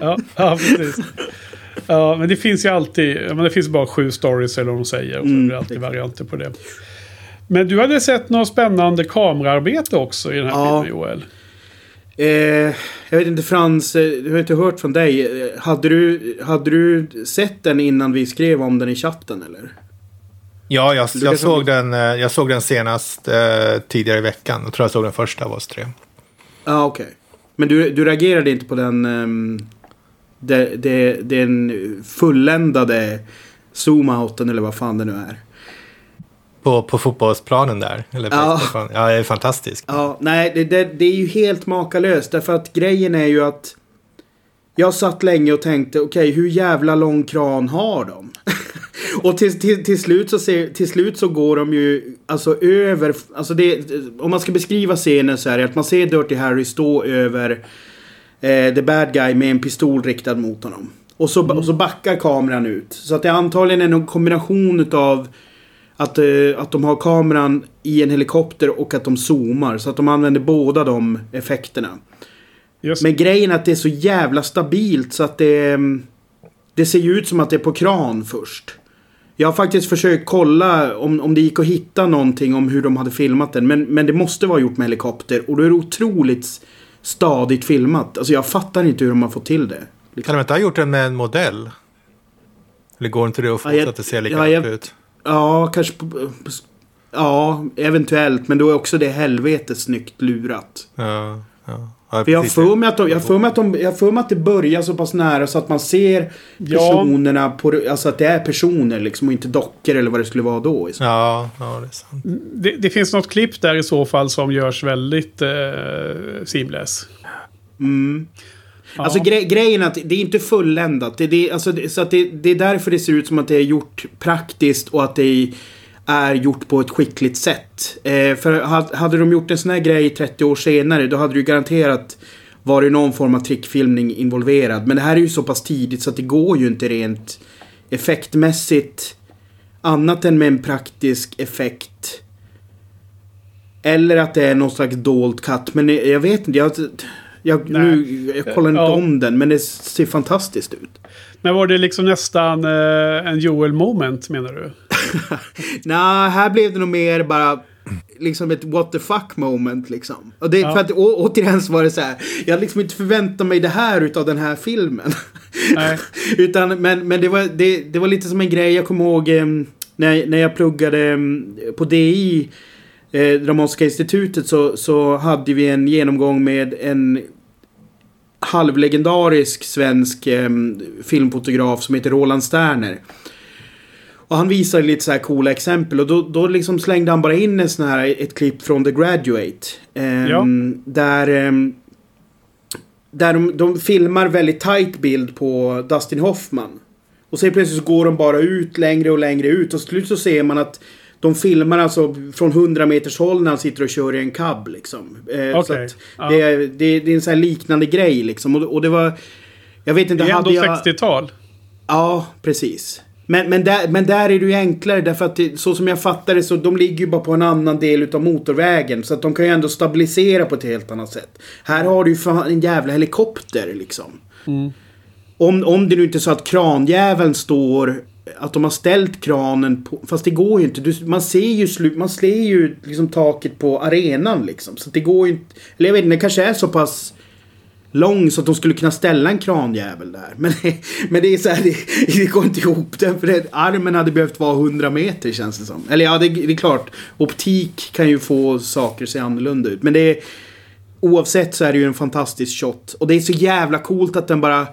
Ja, ja, precis. Ja, men det finns ju alltid, men det finns bara sju stories eller vad de säger. Och så Mm, blir det alltid varianter på det. Men du hade sett något spännande kamerarbete också i den här Ja. filmen Joel. Eh, jag vet inte Frans, eh, jag har inte hört från dig. Eh, Hade du, hade du sett den innan vi skrev om den i chatten eller? Ja, jag, jag, såg den, eh, jag såg den senast eh, tidigare i veckan. Jag tror jag såg den första av oss tre. Ja, ah, okej. Men du, du reagerade inte på den... Um, det, det, den fulländade zoomouten eller vad fan det nu är. På, på fotbollsplanen där. Eller Ja. Ja, det är fantastiskt. Ja, nej, det, det, det är ju helt makalöst. Därför att grejen är ju att... Jag satt länge och tänkte, okej, hur jävla lång kran har de? och till, till, till, slut så ser, till slut så går de ju alltså över... Alltså det, om man ska beskriva scenen så är det att man ser Dirty Harry stå över eh, the bad guy med en pistol riktad mot honom. Och så, och så backar kameran ut. Så att det antagligen är någon kombination utav att, eh, att de har kameran i en helikopter och att de zoomar. Så att de använder båda de effekterna. Just Men grejen är att det är så jävla stabilt så att det... mm, Det ser ju ut som att det är på kran först. Jag har faktiskt försökt kolla om, om det gick att hitta någonting om hur de hade filmat den. Men, men det måste vara gjort med helikopter. Och då är det otroligt stadigt filmat. Alltså jag fattar inte hur de har fått till det. Kan de inte ha gjort den med en modell? Eller går inte det att få Ja, jag- att det ser ja, likadant jag- ut? Ja, kanske på, på, Ja, eventuellt. Men då är också det helvetet snyggt lurat. Ja, ja. ja För jag för mig att, de, jag för mig att, de, jag har för mig att det börjar så pass nära så att man ser Ja. personerna på det- Alltså att det är personer liksom och inte dockor eller vad det skulle vara då. Ja, ja, det är sant. det, det finns något klipp där i så fall som görs väldigt eh, seamless. Mm. Ja. Alltså gre grejen är att det är inte fulländat. Det, det, alltså, det, så att det, det är därför det ser ut som att det är gjort praktiskt och att det är gjort på ett skickligt sätt. Eh, för hade, de gjort en sån här grej 30 år senare då hade det ju garanterat varit någon form av trickfilmning involverad. Men det här är ju så pass tidigt så att det går ju inte rent effektmässigt annat än med en praktisk effekt. Eller att det är någon slags dold katt. Men eh, jag vet inte. Jag, jag, nu, jag kollar inte Ja. om den. Men det ser fantastiskt ut. Men var det liksom nästan eh, en Joel moment menar du? Nej, här blev det nog mer bara liksom ett what the fuck moment liksom. Och det, Ja. för att å, återigen så var det så här. Jag hade liksom inte förväntat mig det här utav den här filmen. Utan, men, men det, var, det, det var lite som en grej jag kommer ihåg eh, när, när jag pluggade eh, på DI, eh, Dramatiska institutet, så, så hade vi en genomgång med en halvlegendarisk svensk eh, filmfotograf som heter Roland Sterner. Och han visade lite så här coola exempel och då, då liksom slängde han bara in en sån här, ett klipp från The Graduate. Ehm, Ja. Där, ehm, där de, de filmar väldigt tight bild på Dustin Hoffman. Och sen plötsligt så går de bara ut längre och längre ut och till slut så ser man att de filmar alltså från 100 meters håll när han sitter och kör i en cab liksom. Eh, att ja. det, är, det, det är en sån här liknande grej liksom. Och, och det var... Jag vet inte, Det är hade ändå jag... 60-tal. Ja, precis. Men, men, där, men där är det ju enklare därför att det, så som jag fattar det så de ligger ju bara på en annan del utav motorvägen. Så att de kan ju ändå stabilisera på ett helt annat sätt. Här har du ju fan en jävla helikopter liksom. Om, om det nu inte är så att kranjäveln står... Att de har ställt kranen på... Fast det går ju inte. Du, man ser ju slut, Man ser ju liksom taket på arenan liksom. Så det går ju inte... Eller jag vet inte, det kanske är så pass lång så att de skulle kunna ställa en kranjävel där. Men, men det är så här, det, det går inte ihop. det. för det, armen hade behövt vara 100 meter känns det som. Eller ja, det, det är klart. Optik kan ju få saker att se annorlunda ut. Men det är... Oavsett så är det ju en fantastisk shot. Och det är så jävla coolt att den bara...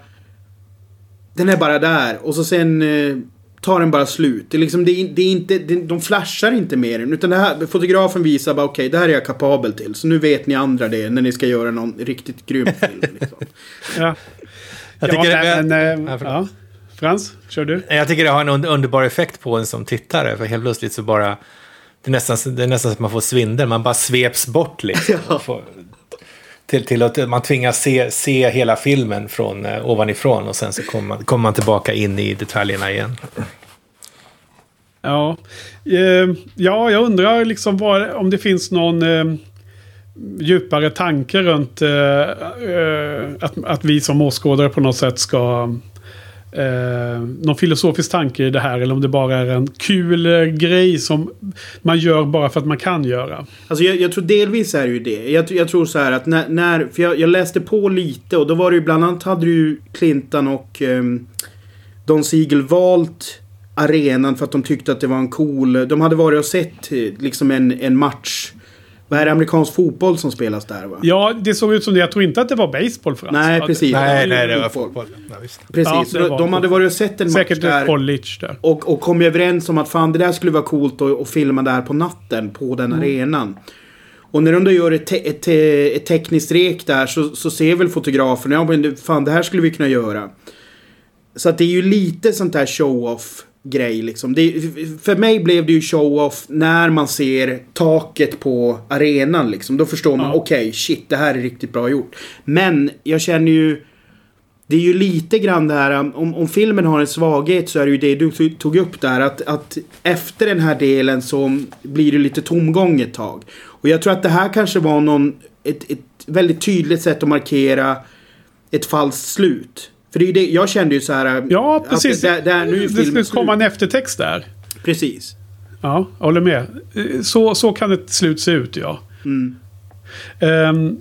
Den är bara där. Och så sen eh, tar den bara slut. Det är liksom, det är, det är inte, det, de flashar inte med den. Utan det här, fotografen visar bara okej, det här är jag kapabel till. Så nu vet ni andra det när ni ska göra någon riktigt grym film. Liksom. Ja. Jag ja, tycker nej, det- men, eh, Ja, ja. Frans, kör du? Jag tycker det har en un- underbar effekt på en som tittare. För helt plötsligt så bara det, är nästan, det är nästan så att man får svindel. Man bara sveps bort liksom. Får, till, till att man tvingas se, se hela filmen från eh, ovanifrån och sen så kommer man, kommer man tillbaka in i detaljerna igen. Ja, eh, ja jag undrar liksom var, om det finns någon eh, djupare tanke runt eh, eh, att, att vi som åskådare på något sätt ska... Eh, någon filosofisk tanke i det här eller om det bara är en kul eh, grej som man gör bara för att man kan göra. Alltså jag, jag tror delvis är det ju det. Jag, jag tror så här att när... när för jag, jag, läste på lite och då var det ju bland annat hade ju Clinton och eh, Don Siegel valt arenan för att de tyckte att det var en cool... De hade varit och sett eh, liksom en, en match. Vad är det? Amerikansk fotboll som spelas där va? Ja, det såg ut som det. Jag tror inte att det var baseball för Nej, precis. Nej, nej, det var fotboll. Ja, precis. Ja, de hade varit och sett en Säkert match där. college där. Och, och kom överens om att fan det där skulle vara coolt att, att filma där på natten på den mm. arenan. Och när de då gör ett, te ett, ett tekniskt rek där så, så ser väl fotografen ja men fan det här skulle vi kunna göra. Så att det är ju lite sånt där show-off grej liksom. Det, för mig blev det ju show-off när man ser taket på arenan liksom. Då förstår man, ja. okej, okay, shit, det här är riktigt bra gjort. Men jag känner ju... Det är ju lite grann det här, om, om filmen har en svaghet så är det ju det du tog upp där. Att, att efter den här delen så blir det lite tomgång ett tag. Och jag tror att det här kanske var någon, ett, ett väldigt tydligt sätt att markera ett falskt slut. För det är det, jag kände ju så här... Ja, precis. Där, där, nu det skulle komma en eftertext där. Precis. Ja, jag håller med. Så, så kan ett slut se ut, ja. Mm. Um,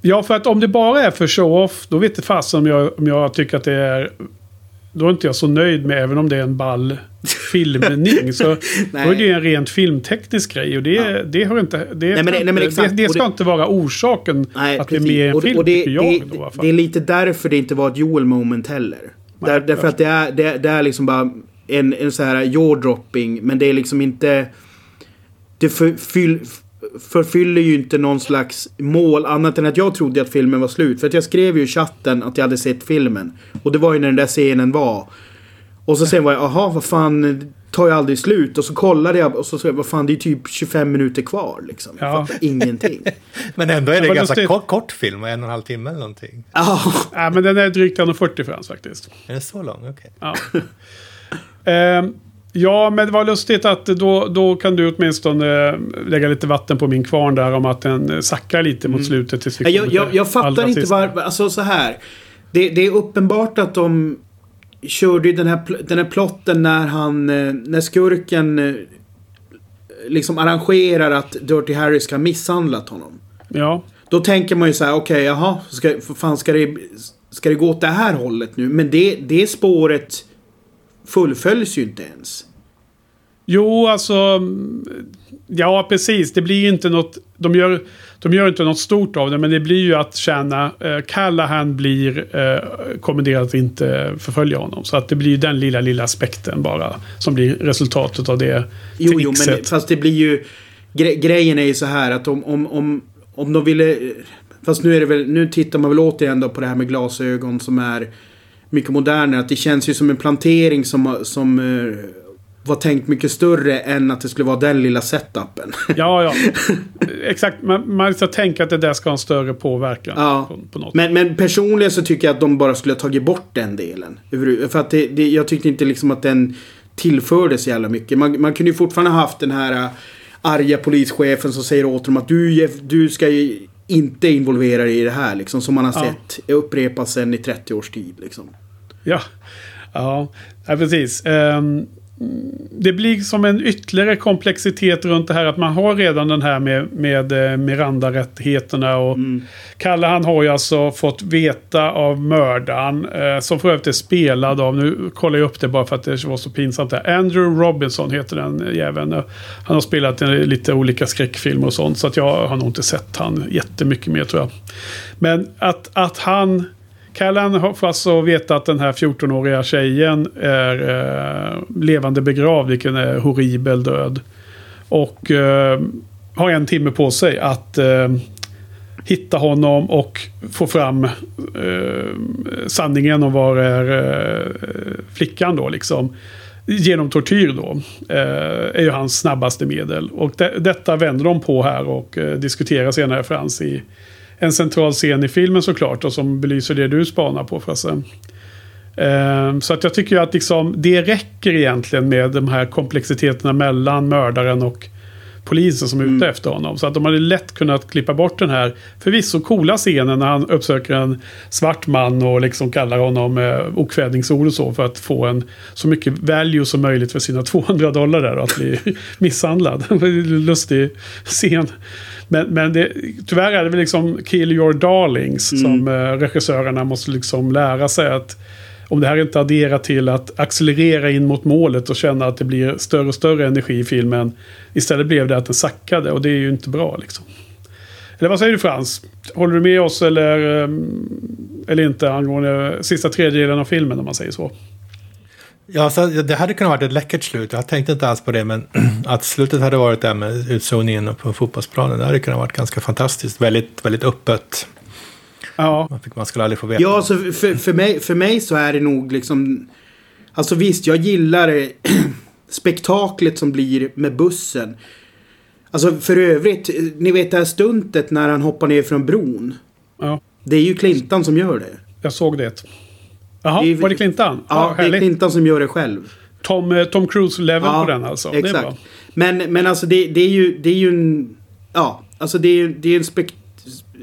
ja, för att om det bara är för show-off, då vet inte fasen om jag, om jag tycker att det är... Då är inte jag så nöjd med, även om det är en ball filmning. så då är det en rent filmteknisk grej. Och det, ja. det, har inte, det, nej, men, nej, men det, det ska inte vara orsaken nej, att precis. det är med i en film, och det, tycker jag. Då, det är lite därför det inte var ett Joel moment heller. Där, därför att det är, det, det är liksom bara en, en så här jaw-dropping. Men det är liksom inte... Det förfyll, förfyller ju inte någon slags mål annat än att jag trodde att filmen var slut. För att jag skrev ju i chatten att jag hade sett filmen. Och det var ju när den där scenen var. Och så sen var jag, aha vad fan, tar ju aldrig slut. Och så kollade jag och så sa jag, vad fan det är typ 25 minuter kvar liksom. Ja. ingenting. men ändå är det en ganska kort, kort, film, en och en halv timme eller någonting. Ja. ja men den är drygt 1,40 Frans faktiskt. Är den så lång? Okej. Okay. Ja. um, Ja, men det var lustigt att då, då kan du åtminstone eh, lägga lite vatten på min kvarn där om att den sackar lite mot mm. slutet. Tills vi jag, jag, jag fattar inte varför, alltså så här. Det, det, är uppenbart att de körde ju den här, den här plotten när han, eh, när skurken eh, liksom arrangerar att Dirty Harry ska ha misshandlat honom. Ja. Då tänker man ju så här, okej, okay, jaha, ska, fan ska det, ska det gå åt det här hållet nu? Men det, det spåret fullföljs ju inte ens. Jo, alltså... Ja, precis. Det blir inte något... De gör, de gör inte något stort av det, men det blir ju att känna... Eh, Callahan blir eh, kommenderad att inte förfölja honom. Så att det blir den lilla, lilla aspekten bara. Som blir resultatet av det Jo, jo, men fast det blir ju... Gre grejen är ju så här att om, om, om, om de ville... Fast nu är det väl... Nu tittar man väl återigen då på det här med glasögon som är mycket modernare. Att det känns ju som en plantering som, som uh, var tänkt mycket större än att det skulle vara den lilla setupen. Ja, ja. Exakt. Man, man ska tänka att det där ska ha en större påverkan. Ja. På, på något. Men, men personligen så tycker jag att de bara skulle ha tagit bort den delen. För att det, det, jag tyckte inte liksom att den tillförde så jävla mycket. Man, man kunde ju fortfarande haft den här uh, arga polischefen som säger åt dem att du, du ska inte involvera dig i det här liksom. Som man har ja. sett upprepas sen i 30 års tid liksom. Ja, ja, ja precis. Um, det blir som en ytterligare komplexitet runt det här att man har redan den här med, med eh, Miranda-rättigheterna. Och mm. Kalle han har ju alltså fått veta av mördaren, eh, som för övrigt är spelad av, nu kollar jag upp det bara för att det var så pinsamt där. Andrew Robinson heter den jäveln. Han har spelat i lite olika skräckfilmer och sånt. Så att jag har nog inte sett han jättemycket mer tror jag. Men att, att han Callan får alltså veta att den här 14-åriga tjejen är eh, levande begravd, vilken är horribel död. Och eh, har en timme på sig att eh, hitta honom och få fram eh, sanningen om var är eh, flickan då liksom. genom tortyr då. Eh, är ju hans snabbaste medel. Och de, detta vänder de på här och eh, diskuterar senare Frans i en central scen i filmen såklart. Och som belyser det du spanar på Frasse. Eh, så att jag tycker att liksom, det räcker egentligen med de här komplexiteterna mellan mördaren och polisen som är ute Mm. efter honom. Så att de hade lätt kunnat klippa bort den här förvisso coola scenen när han uppsöker en svart man och liksom kallar honom eh, okvädningsord och så för att få en så mycket value som möjligt för sina 200 dollar där och att bli misshandlad. Lustig scen. Men, men det, tyvärr är det väl liksom kill your darlings Mm. som eh, regissörerna måste liksom lära sig att om det här inte adderar till att accelerera in mot målet och känna att det blir större och större energi i filmen. Istället blev det att den sackade och det är ju inte bra liksom. Eller vad säger du Frans? Håller du med oss eller, ehm, eller inte angående sista tredjedelen av filmen om man säger så? Ja, så det hade kunnat vara ett läckert slut. Jag tänkte inte alls på det, men att slutet hade varit där med utzoningen på fotbollsplanen, det hade kunnat varit ganska fantastiskt. Väldigt, väldigt öppet. Ja, Man, fick, man skulle aldrig få veta. Ja, så för, för, mig, för mig så är det nog liksom... Alltså visst, jag gillar spektaklet som blir med bussen. Alltså för övrigt, ni vet det här stuntet när han hoppar ner från bron. ja, Det är ju Clintan som gör det. jag såg det. Jaha, Det är- var det Clintan? Ja, det är. Clintan som gör det själv. Tom, eh, Tom Cruise-level på den alltså. Det är Exakt. bra. Men, men alltså det, det är ju, det är ju en... Ja, alltså det är, det är en spek,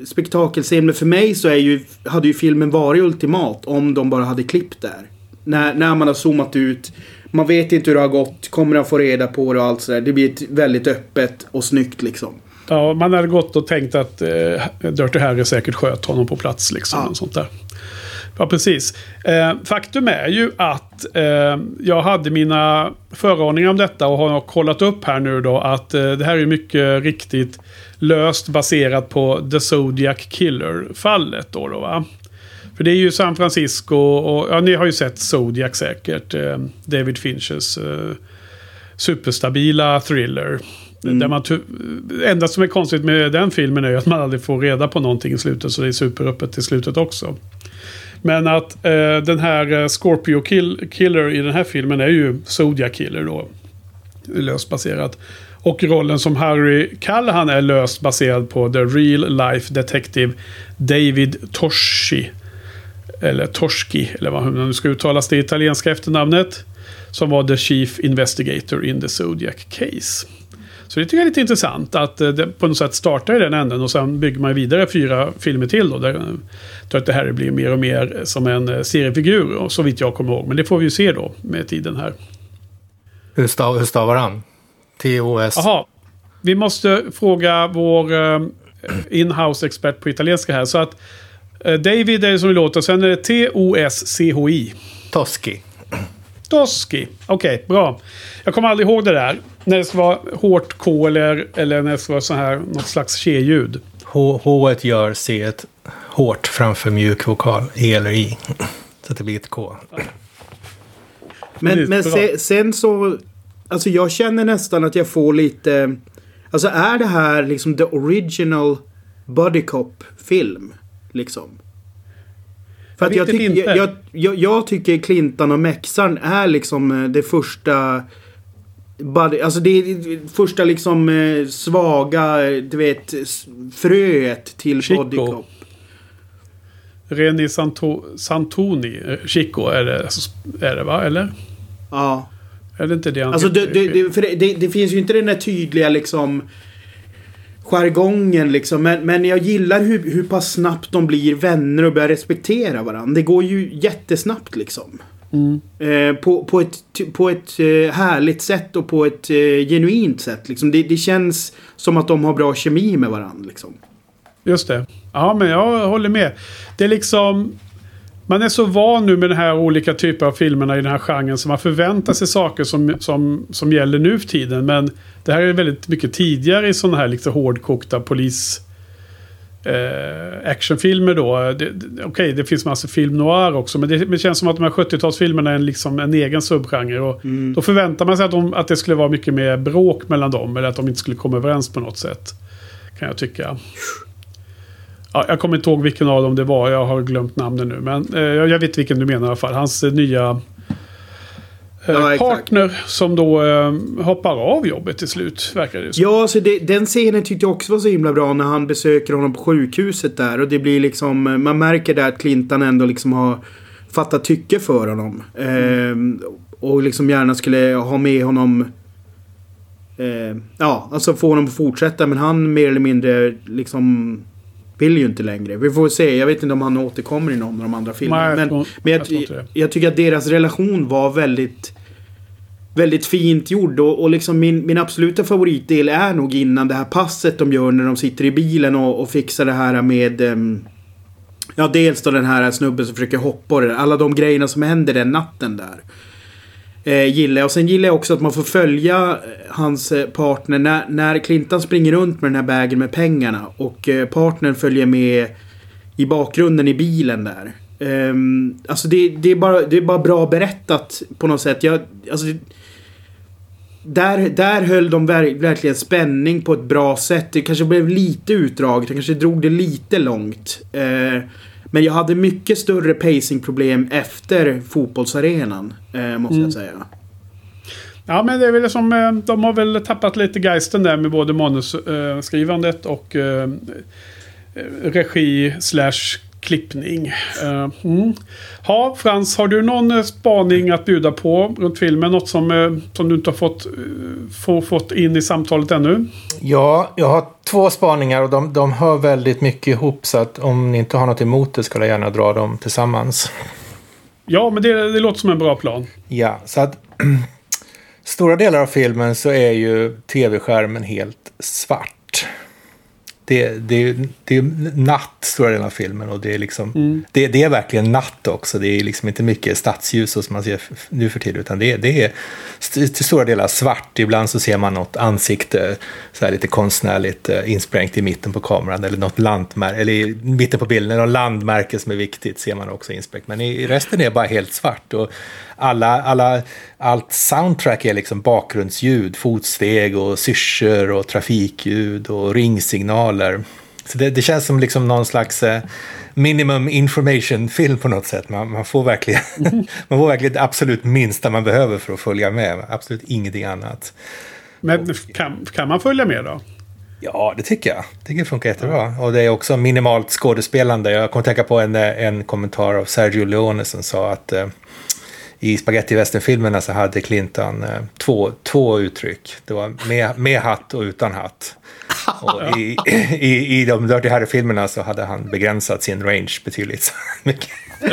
spektakelscen. Men för mig så är ju, hade ju filmen varit ultimat om de bara hade klippt där. När, när man har zoomat ut. Man vet inte hur det har gått. Kommer han få reda på det och allt sådär. Det blir ett väldigt öppet och snyggt liksom. Ja, man hade gått och tänkt att eh, Dirty Harry säkert sköt honom på plats. Liksom, Ja. och sånt där. Ja, precis. Eh, faktum är ju att eh, jag hade mina föraningar om detta och har kollat upp här nu då att eh, det här är mycket riktigt löst baserat på The Zodiac Killer-fallet. Då, då, va? För det är ju San Francisco och ja, ni har ju sett Zodiac säkert. Eh, David Finches eh, superstabila thriller. Där man ty- enda som är konstigt med den filmen är ju att man aldrig får reda på någonting i slutet. Så det är superöppet till slutet också. Men att eh, den här eh, Scorpio kill, Killer i den här filmen är ju Zodiac Killer då. Löst baserat. Och rollen som Harry Callahan är löst baserad på The Real Life Detective David Toschi. Eller Torski, eller vad hur nu ska uttalas det italienska efternamnet. Som var The Chief Investigator in the Zodiac Case. Så det tycker jag är lite intressant att eh, det på något sätt startar i den änden och sen bygger man vidare fyra filmer till då. Där Dirty Harry blir mer och mer som en eh, seriefigur, och så vitt jag kommer ihåg. Men det får vi ju se då med tiden här. Hur, stav, hur stavar han? T-O-S? Jaha, vi måste fråga vår eh, inhouse-expert på italienska här. Så att eh, David är det som det låter, sen är det T-O-S-C-H-I. Toski. Toski. Okej, bra. Jag kommer aldrig ihåg det där. När det ska vara hårt K eller, eller när det ska vara så här, något slags tje-ljud. H, H gör C ett hårt framför mjuk vokal. E eller I. Så att det blir ett K. Men, Precis, men bra. se, sen så... Alltså jag känner nästan att jag får lite... Alltså är det här liksom the original Buddy Cop-film? Liksom. För att Jag jag, tyck, jag, jag, jag, jag tycker Clintan och Mexaren är liksom eh, det första... Buddy, alltså det är första liksom eh, svaga, du vet, fröet till Chico. Buddy Cop. Reni Santo, Santoni, eh, Chico är det, är det va? Eller? Ja. Är det inte det han Alltså det, det, det, det finns ju inte den där tydliga liksom jargongen liksom. Men, men jag gillar hur, hur pass snabbt de blir vänner och börjar respektera varandra. Det går ju jättesnabbt liksom. Mm. Eh, på, på ett, på ett eh, härligt sätt och på ett eh, genuint sätt. Liksom. Det, det känns som att de har bra kemi med varandra. Liksom. Just det. Ja, men jag håller med. Det är liksom... Man är så van nu med den här olika typer av filmerna i den här genren så man förväntar sig saker som, som, som gäller nu för tiden. Men det här är väldigt mycket tidigare i sådana här lite hårdkokta polis... Eh, actionfilmer då. Okej, det finns massa film noir också. Men det, det känns som att de här 70-talsfilmerna är en, liksom en egen subgenre. Och Då förväntar man sig att, de, att det skulle vara mycket mer bråk mellan dem. Eller att de inte skulle komma överens på något sätt. Kan jag tycka. Ja, jag kommer inte ihåg vilken av dem det var. Jag har glömt namnen nu. Men eh, jag vet vilken du menar i alla fall. Hans eh, nya Ja, exakt. partner som då eh, hoppar av jobbet till slut, verkar det som. Ja, alltså det, den scenen tyckte jag också var så himla bra när han besöker honom på sjukhuset där. Och det blir liksom, man märker där att Clintan ändå liksom har fattat tycke för honom. Ehm, och liksom gärna skulle ha med honom. Eh, ja, alltså få honom att fortsätta. Men han mer eller mindre liksom vill ju inte längre. Vi får se. Jag vet inte om han återkommer i någon av de andra filmerna. Men men jag jag, jag tycker att deras relation var väldigt väldigt fint gjord och, och liksom min, min absoluta favoritdel är nog innan det här passet de gör när de sitter i bilen och, och fixar det här med ehm, Ja dels då den här snubben som försöker hoppa och det alla de grejerna som händer den natten där. Eh, gillar jag. Och sen gillar jag också att man får följa eh, hans eh, partner när, när Clintan springer runt med den här bagen med pengarna. Och eh, partnern följer med i bakgrunden i bilen där. Eh, alltså det, det, är bara, det är bara bra berättat på något sätt. Jag, alltså det, där, där höll de ver verkligen spänning på ett bra sätt. Det kanske blev lite utdraget. Jag kanske drog det lite långt. Eh, men jag hade mycket större pacingproblem efter fotbollsarenan. Eh, måste jag säga. Ja, men det är väl som... eh, De har väl tappat lite geisten där med både manusskrivandet och eh, regi slash klippning. Eh, mm. Ja, Frans, har du någon eh, spaning att bjuda på runt filmen? Något som, eh, som du inte har fått, få, fått in i samtalet ännu? Ja, jag har två spaningar och de, de hör väldigt mycket ihop så att om ni inte har något emot det skulle jag gärna dra dem tillsammans. Ja, men det, det låter som en bra plan. Ja, så att stora delar av filmen så är ju tv-skärmen helt svart. Det, det, det är natt stora delar av filmen och det är liksom det, det är verkligen natt också. Det är liksom inte mycket stadsljus som man ser nu för tiden utan det, är- det är till stora delar svart. Ibland så ser man något ansikte så här lite konstnärligt eh, insprängt i mitten på kameran eller något landmärke, eller i mitten på bilden, något landmärke som är viktigt ser man också insprängt. Men i, i resten är det bara helt svart. Och alla, alla, allt soundtrack är liksom bakgrundsljud, fotsteg och syrsor och trafikljud och ringsignaler. Så det, det känns som liksom någon slags eh, minimum information-film på något sätt. Man, man, får verkligen, man får verkligen det absolut minsta man behöver för att följa med. Absolut ingenting annat. Men kan, kan man följa med då? Ja, det tycker jag. Jag tycker det funkar jättebra. Och det är också minimalt skådespelande. Jag kommer tänka på en, eh, en kommentar av Sergio Leone som sa att eh, i spaghetti filmerna så hade Clinton eh, två, två uttryck. Det var med, med hatt och utan hatt. Och i, i, I de Dirty Harry-filmerna så hade han begränsat sin range betydligt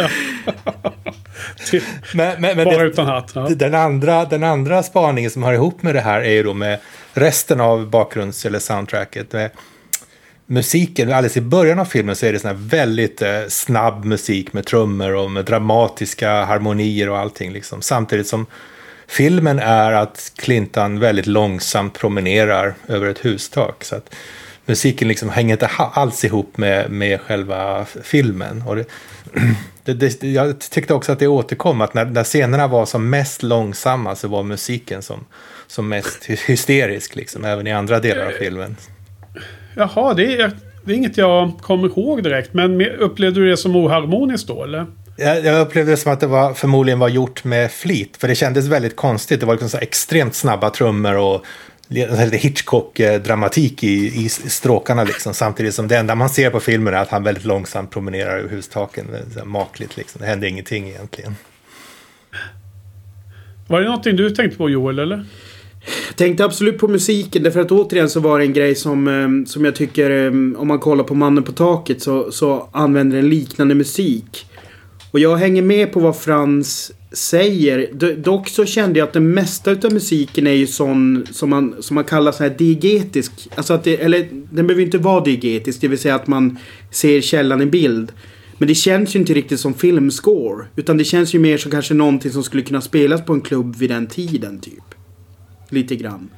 Men, men, men bara det, utan hatt? Ja. den, andra, den andra spaningen som hör ihop med det här är ju då med resten av bakgrunds eller soundtracket. Med musiken, alldeles i början av filmen så är det sån här väldigt eh, snabb musik med trummor och med dramatiska harmonier och allting. Liksom. Samtidigt som filmen är att Clintan väldigt långsamt promenerar över ett hustak. Så att musiken liksom hänger inte alls ihop med, med själva filmen. Och det, det, det, jag tyckte också att det återkom, att när, när scenerna var som mest långsamma så var musiken som, som mest hy- hysterisk, liksom, även i andra delar av filmen. Jaha, det är, det är inget jag kommer ihåg direkt. Men me- upplevde du det som oharmoniskt då, eller? Jag, jag upplevde det som att det var, förmodligen var gjort med flit, för det kändes väldigt konstigt. Det var liksom så extremt snabba trummor och lite Hitchcock-dramatik i, i stråkarna liksom. Samtidigt som det enda man ser på filmen är att han väldigt långsamt promenerar över hustaken. Det makligt liksom. Det hände ingenting egentligen. Var det någonting du tänkte på Joel, eller? Tänkte absolut på musiken därför att återigen så var det en grej som, ehm, som jag tycker ehm, om man kollar på Mannen på taket så, så använder den liknande musik. Och jag hänger med på vad Frans säger. Dock så kände jag att det mesta utav musiken är ju sån som man, som man kallar så här diegetisk. Alltså att det, eller den behöver ju inte vara diegetisk, det vill säga att man ser källan i bild. Men det känns ju inte riktigt som filmscore. Utan det känns ju mer som kanske någonting som skulle kunna spelas på en klubb vid den tiden typ. Lite grann.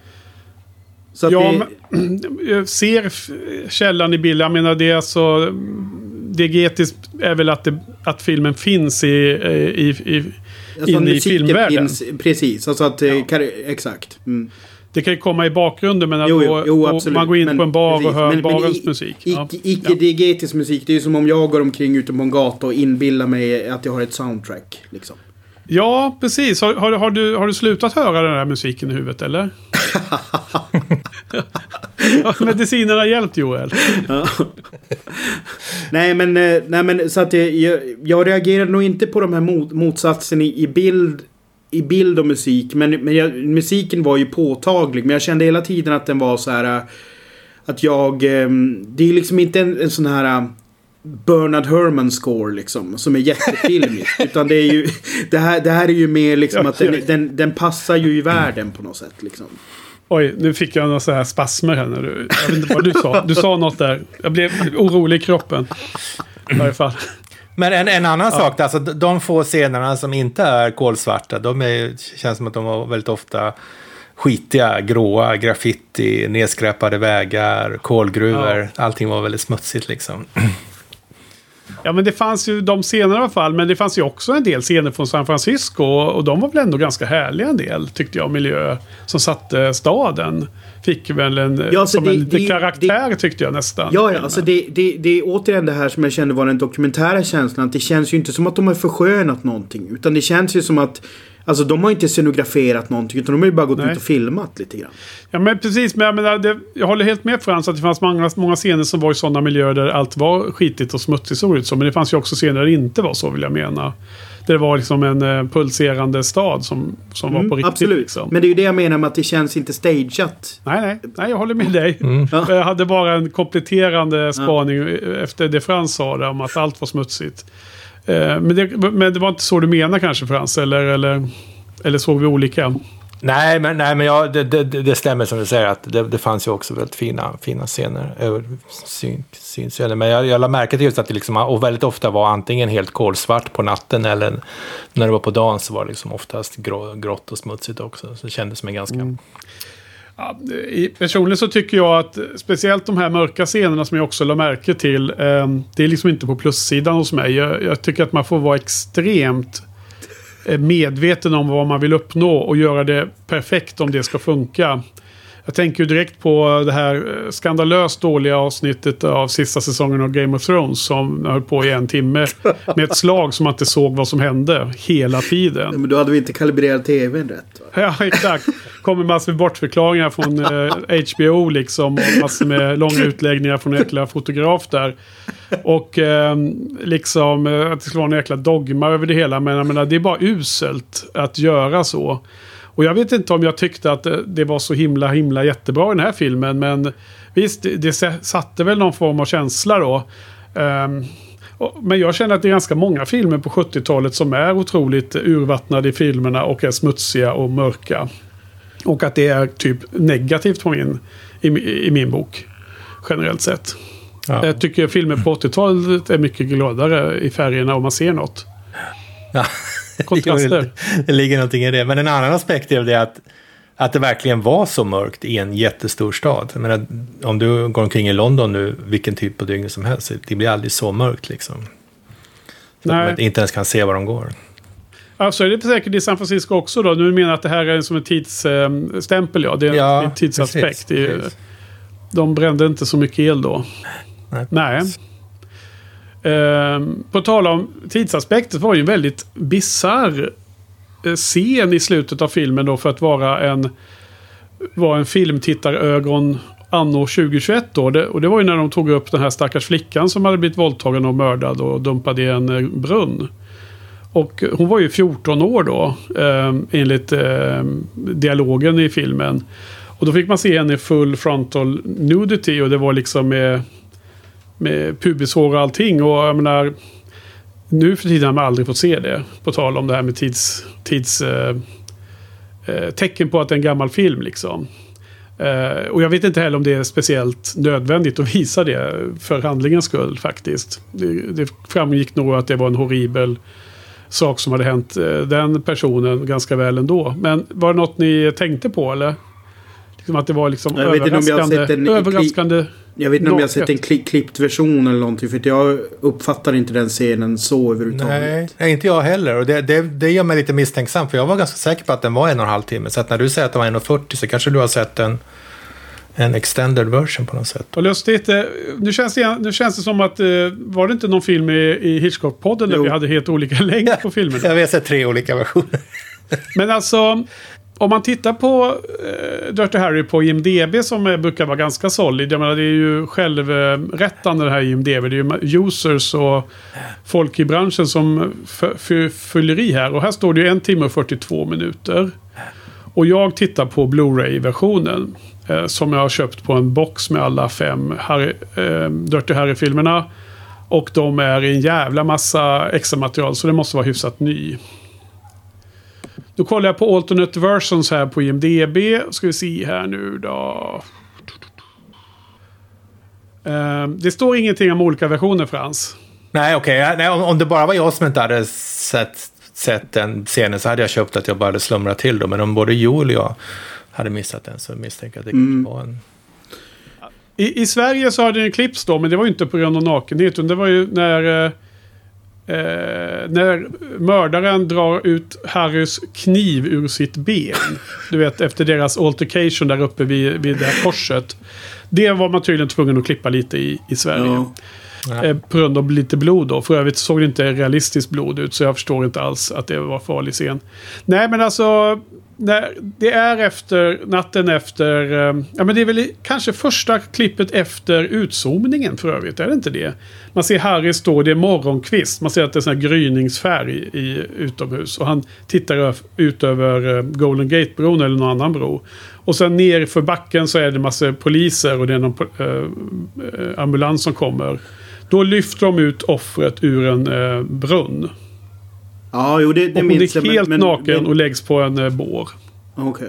Så Ja, det, men, jag ser källan i bilden. Jag menar det är alltså... Diegetiskt är väl att, det, att filmen finns i, i, i, alltså inne i filmvärlden. finns- Precis, alltså att... eh, Ja. Exakt. Mm. Det kan ju komma i bakgrunden men att Jo, jo, jo, absolut. man går in Men- på en bar precis. och hör Men- men barens i- musik. Ja. Icke- Icke-diegetisk musik, det är ju som om jag går omkring ute på en gata och inbillar mig att jag har ett soundtrack. Liksom. Ja, precis. Har, har, har, du, har du slutat höra den här musiken i huvudet eller? Har medicinerna hjälpt Joel? Ja. nej, men, eh, nej men så att jag, jag, reagerade nog inte på de här mot, motsatsen i, i bild i bild och musik. Men, men jag, musiken var ju påtaglig. Men jag kände hela tiden att den var så här. äh, Att jag... ehm, Det är liksom inte en, en sån här... Bernard Herrmann score liksom. Som är jättefilmisk. utan det är ju... Det här, det här är ju mer liksom Ja, att den, ja. den, den passar ju i världen på något sätt liksom. Oj, nu fick jag några så här spasmer här när du... Jag vet inte vad du sa. Du sa något där. Jag blev orolig i kroppen. I varje fall. Men en, en annan sak, alltså, de- de få scenerna som inte är kolsvarta, de är, känns som att de var väldigt ofta skitiga, gråa, graffiti, nedskräpade vägar, kolgruvor. Allting var väldigt smutsigt liksom. Ja, men det fanns ju de scenerna i alla fall. Men det fanns ju också en del scener från San Francisco. Och de var väl ändå ganska härliga en del, tyckte jag. Miljö som satte staden. Fick väl en, Ja, alltså som det- en det- karaktär tyckte jag nästan. Ja, ja alltså det, det, det är återigen det här som jag kände var den dokumentära känslan. Att det känns ju inte som att de har förskönat någonting. Utan det känns ju som att Alltså de har inte scenograferat någonting utan de har ju bara gått Nej. ut och filmat lite grann. Ja men precis, men jag, menar, det, jag håller helt med Frans att det fanns många, många scener som var i sådana miljöer där allt var skitigt och smutsigt såg ut så. Men det fanns ju också scener där det inte var så vill jag mena. Det var liksom en eh, pulserande stad som, som var på Mm, riktigt. absolut. Liksom. Men det är ju det jag menar med att det känns inte stageat. Nej, nej, nej, jag håller med dig. Ja. Jag hade bara en kompletterande spaning efter det Frans sa där om att allt var smutsigt. Eh, Men det, men det var inte så du menar kanske Frans? Eller, eller, eller såg vi olika? Nej, men, nej, men ja, det, det, det stämmer som du säger att det, det fanns ju också väldigt fina, fina scener. över Syn, synscener. Men jag, jag lade märke till just att det liksom, och väldigt ofta var antingen helt kolsvart på natten eller när det var på dagen så var det liksom oftast grå, grått och smutsigt också. Så det kändes som en ganska... Ja, i- personligen så tycker jag att speciellt de här mörka scenerna som jag också la märke till. Eh, det är liksom inte på plussidan hos mig. Jag, jag tycker att man får vara extremt medveten om vad man vill uppnå och göra det perfekt om det ska funka. Jag tänker ju direkt på det här eh, skandalöst dåliga avsnittet av sista säsongen av Game of Thrones som höll på i en timme. Med ett slag som man inte såg vad som hände hela tiden. Men då hade vi inte kalibrerat tvn rätt. Va? Ja, exakt. Kommer massor med bortförklaringar från eh, HBO liksom. Och massor med långa utläggningar från en jäkla fotograf där. Och eh, liksom eh, att det skulle vara en jäkla dogma över det hela. Men jag menar, det är bara uselt att göra så. Och jag vet inte om jag tyckte att det var så himla, himla jättebra i den här filmen. Men visst, det, satte väl någon form av känsla då. Och- men jag känner att det är ganska många filmer på 70-talet som är otroligt urvattnade i filmerna och är smutsiga och mörka. Och att det är typ negativt på min, i, i min bok. Generellt sett. Ja. Jag tycker filmer på 80-talet är mycket gladare i färgerna om man ser något. Ja. Kontraster. Det ligger någonting i det. Men en annan aspekt är det att, att det verkligen var så mörkt i en jättestor stad. Jag menar, om du går omkring i London nu, vilken tid på dygnet som helst, det blir aldrig så mörkt liksom. Så att Nej. man inte ens kan se var de går. Ja, så är det säkert i San Francisco också då. Nu menar jag att det här är som en tidsstämpel, ja. Det är Ja, en tidsaspekt. precis, precis. De brände inte så mycket el då. Nej. Nej. Ehm, på tal om tidsaspekter var det ju en väldigt bizarr eh, scen i slutet av filmen då för att vara en, vara en filmtittarögon anno 2021 då. Det, och det var ju när de tog upp den här stackars flickan som hade blivit våldtagen och mördad och dumpad i en eh, brunn. Och hon var ju 14 år då, eh, enligt eh, dialogen i filmen. Och då fick man se henne i full frontal nudity och det var liksom med, med pubishår och allting. Och jag menar, nu för tiden har man aldrig fått se det. På tal om det här med tids... tids eh, eh, tecken på att det är en gammal film liksom. Eh, och jag vet inte heller om det är speciellt nödvändigt att visa det för handlingens skull faktiskt. Det, det framgick nog att det var en horribel sak som hade hänt eh, den personen ganska väl ändå. Men var det något ni tänkte på eller? Liksom att det var liksom Jag vet inte om jag har överraskande. sett en- överraskande. Jag vet inte om jag har sett en kli klippt version eller någonting. För jag uppfattar inte den scenen så överhuvudtaget. Nej, inte jag heller. Och det, det, det gör mig lite misstänksam, för jag var ganska säker på att den var en och en halv timme. Så att när du säger att den var 1.40 så kanske du har sett den en extended version på något sätt. Vad lustigt. eh, Nu känns, det, nu känns det som att... eh, Var det inte någon film i, i Hitchcock-podden där vi hade helt olika längd på filmerna? Jag har sett tre olika versioner. Men alltså, om man tittar på eh, Dirty Harry på IMDB som är, brukar vara ganska solid. Jag menar det är ju självrättande det här IMDB. Det är ju users och folk i branschen som fyller i här. Och här står det ju en timme och 42 minuter. Och jag tittar på Blu-ray-versionen. Eh, som jag har köpt på en box med alla fem Harry, eh, Dirty Harry-filmerna. Och de är i en jävla massa extra material så det måste vara hyfsat ny. Då kollar jag på alternate versions här på IMDB. Ska vi se här nu då. Eh, det står ingenting om olika versioner Frans. Nej, okej. Nej, om, om det bara var jag som inte hade sett, sett den scenen så hade jag köpt att jag bara hade slumrat till då. Men om både Joel och jag hade missat den så misstänker jag att det Mm. kanske var en... I, I Sverige så hade den klippts då, men det var ju inte på grund av nakenhet. Utan det var ju när, eh, eh, när mördaren drar ut Harrys kniv ur sitt ben. Du vet, efter deras altercation där uppe vid, vid det här korset. Det var man tydligen tvungen att klippa lite i, i Sverige. Ja. Eh, på grund av lite blod då. För övrigt såg det inte realistiskt blod ut. Så jag förstår inte alls att det var farlig scen. Nej men alltså. När, det är efter, natten efter. Eh, ja men det är väl i- kanske första klippet efter utzoomningen för övrigt. Är det inte det? Man ser Harry stå, det är morgonkvist. Man ser att det är sån här gryningsfärg i utomhus. Och han tittar ut över eh, Golden Gate-bron eller någon annan bro. Och sen ner för backen så är det massa poliser och det är någon eh, eh, ambulans som kommer. Då lyfter de ut offret ur en eh, brunn. Ja, jo det, det Och hon minns jag. är helt men, naken men, och läggs på en eh, bår. Okej.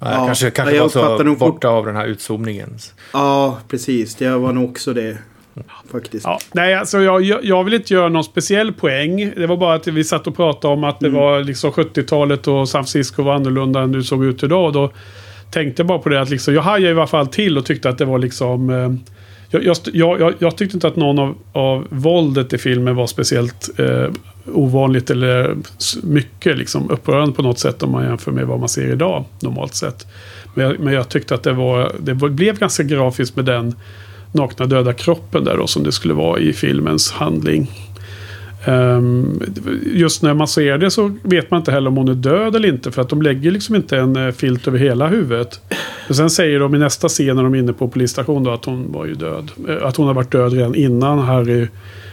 Ja, Ja, kanske kanske jag var så borta av den här utzoomningen. Ja, precis. Det var nog också det. Faktiskt. Ja, nej, alltså jag, jag, jag vill inte göra någon speciell poäng. Det var bara att vi satt och pratade om att det Mm. var liksom 70-talet och San Francisco var annorlunda än det såg ut idag. Och då tänkte jag bara på det att liksom, jag hajade i alla fall till och tyckte att det var liksom... Eh, jag, jag, jag, jag, tyckte inte att någon av, av våldet i filmen var speciellt eh, ovanligt eller mycket liksom, upprörande på något sätt om man jämför med vad man ser idag normalt sett. Men jag, men jag tyckte att det, var, det blev ganska grafiskt med den nakna döda kroppen där då som det skulle vara i filmens handling. Ehm, just när man ser det så vet man inte heller om hon är död eller inte. För att de lägger liksom inte en eh, filt över hela huvudet. Och sen säger de i nästa scen när de är inne på polisstationen då att hon var ju död. Eh, Att hon har varit död redan innan Harry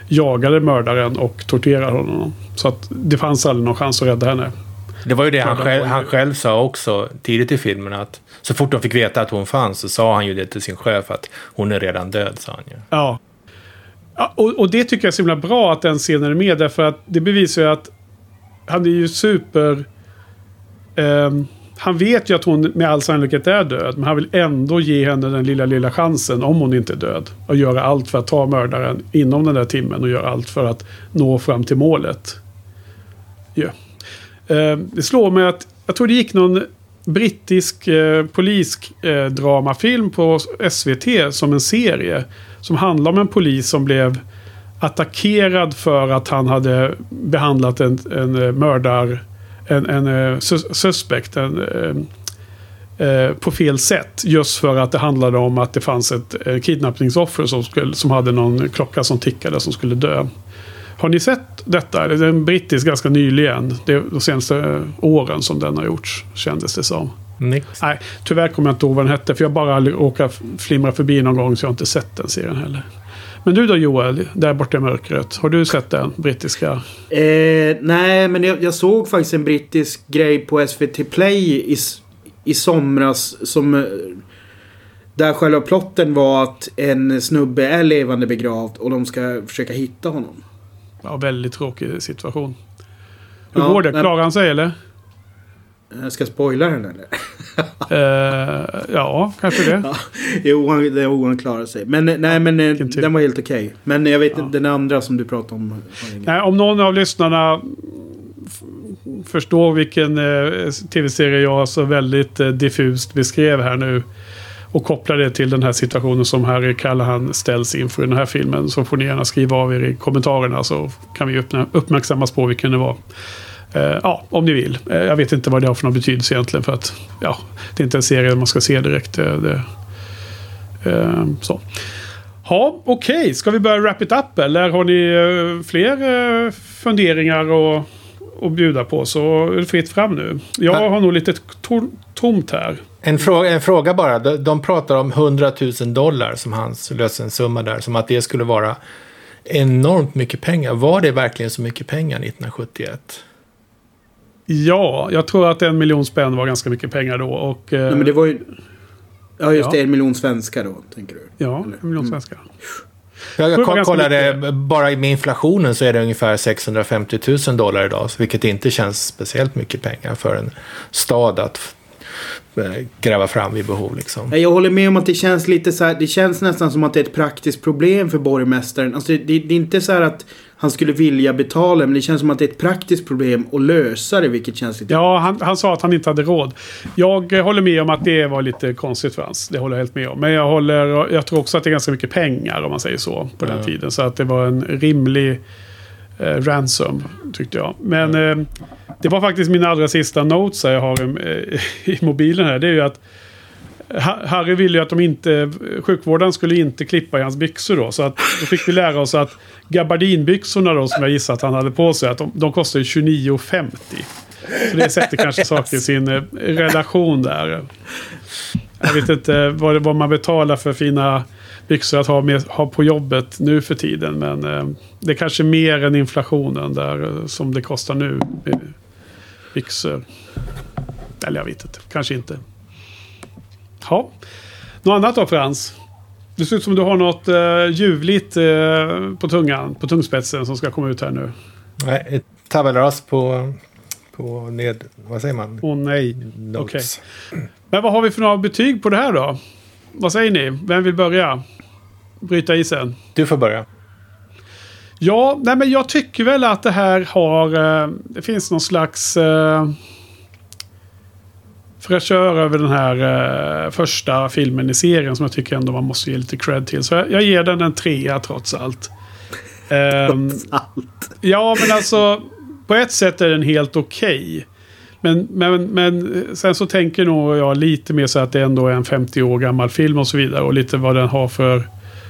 jagade mördaren och torterade honom. Så att det fanns aldrig någon chans att rädda henne. Det var ju det han själv, han själv sa också tidigt i filmen. Att så fort de fick veta att hon fanns så sa han ju det till sin chef att hon är redan död, sa han ju. Ja och, och det tycker jag är så himla bra att den scenen är med. Därför att det bevisar ju att han är ju super... ehm, han vet ju att hon med all sannolikhet är död. Men han vill ändå ge henne den lilla, lilla chansen om hon inte är död. Och göra allt för att ta mördaren inom den där timmen. Och göra allt för att nå fram till målet. Yeah. Ehm, det slår mig att jag tror det gick någon brittisk eh, polisdramafilm eh, på SVT som en serie. Som handlar om en polis som blev attackerad för att han hade behandlat en, en eh, mördar... En, en eh, sus- suspect. En, eh, eh, på fel sätt. Just för att det handlade om att det fanns ett eh, kidnappningsoffer som, skulle, som hade någon klocka som tickade som skulle dö. Har ni sett detta? Det är en brittisk ganska nyligen. Det är de senaste åren som den har gjorts, kändes det som. Nix. Nej, tyvärr kommer jag inte ihåg vad den hette. För jag bara råkat flimra förbi någon gång så jag har inte sett den serien heller. Men du då Joel, där borta i mörkret. Har du sett den brittiska? Eh, nej, men jag, jag såg faktiskt en brittisk grej på SVT Play i, i somras som... eh, Där själva plotten var att en snubbe är levande begravd och de ska försöka hitta honom. Ja, väldigt tråkig situation. Hur Ja, går det? Klarar han sig eller? Jag ska spoila den eller? Eh, ja, kanske det. Ja, jo, han, klarar sig. Men eh, nej, men eh, den var helt okej. Men jag vet Ja. den andra som du pratade om. jag Nej, om någon av lyssnarna förstår vilken eh, tv-serie jag så väldigt eh, diffust beskrev här nu. Och kopplar det till den här situationen som Harry Callahan ställs inför i den här filmen. Så får ni gärna skriva av er i kommentarerna så kan vi uppmärksammas på vilken det var. Eh, ja, om ni vill. Eh, jag vet inte vad det har för någon betydelse egentligen. För att ja, det är inte en serie man ska se direkt. Eh, det, så. Ja, okej. Okay. Ska vi börja wrap it up eller har ni fler funderingar och, och bjuda på så är det fritt fram nu. Jag har nog lite to tomt här. En fråga, en fråga bara. De, de pratar om 100 000 dollar som hans lösensumma där. Som att det skulle vara enormt mycket pengar. Var det verkligen så mycket pengar 1971? Ja, jag tror att en miljon spänn var ganska mycket pengar då. Och, eh, Nej, men det var ju... Ja, just ja. det. En miljon svenskar då, tänker du? Ja, Eller? en miljon svenskar. Mm. Jag, jag kollade, bara med inflationen så är det ungefär 650 000 dollar idag. Vilket inte känns speciellt mycket pengar för en stad att eh, gräva fram vid behov. Liksom. Jag håller med om att det känns lite så här, Det känns nästan som att det är ett praktiskt problem för borgmästaren. Alltså det, det, det är inte så här att han skulle vilja betala. Men det känns som att det är ett praktiskt problem att lösa det. Vilket känns lite... Ja, han, han sa att han inte hade råd. Jag håller med om att det var lite konstigt för hans. Det håller jag helt med om. Men jag, håller, jag tror också att det är ganska mycket pengar om man säger så. På den tiden. Så att det var en rimlig eh, ransom. Tyckte jag. Men eh, det var faktiskt min allra sista notes jag har eh, i mobilen här. Det är ju att Harry ville ju att de inte, sjukvården skulle inte klippa i hans byxor då. Så att, då fick vi lära oss att gabardinbyxorna då som jag gissar att han hade på sig, att de, de kostar 29,50. Så det sätter kanske saker i sin eh, relation där. Jag vet inte vad, vad man betalar för fina byxor att ha, med, ha på jobbet nu för tiden. Men eh, det är kanske mer än inflationen där eh, som det kostar nu. Byxor. Eller jag vet inte, kanske inte. Ja. Något annat då Frans? Det ser ut som du har något uh, ljuvligt uh, på tungan, på tungspetsen som ska komma ut här nu. Nej, ett tabelras på, på ned... Vad säger man? Åh oh, nej. Okej. Okay. Men vad har vi för några betyg på det här då? Vad säger ni? Vem vill börja? Bryta isen? Du får börja. Ja, nej men jag tycker väl att det här har... Uh, det finns någon slags... Uh, fräschör över den här uh, första filmen i serien som jag tycker ändå man måste ge lite cred till. Så jag, jag ger den en trea trots allt. Um, trots allt? Ja, men alltså på ett sätt är den helt okej. Okay. Men, men, men sen så tänker nog jag lite mer så att det ändå är en 50 år gammal film och så vidare. Och lite vad den har för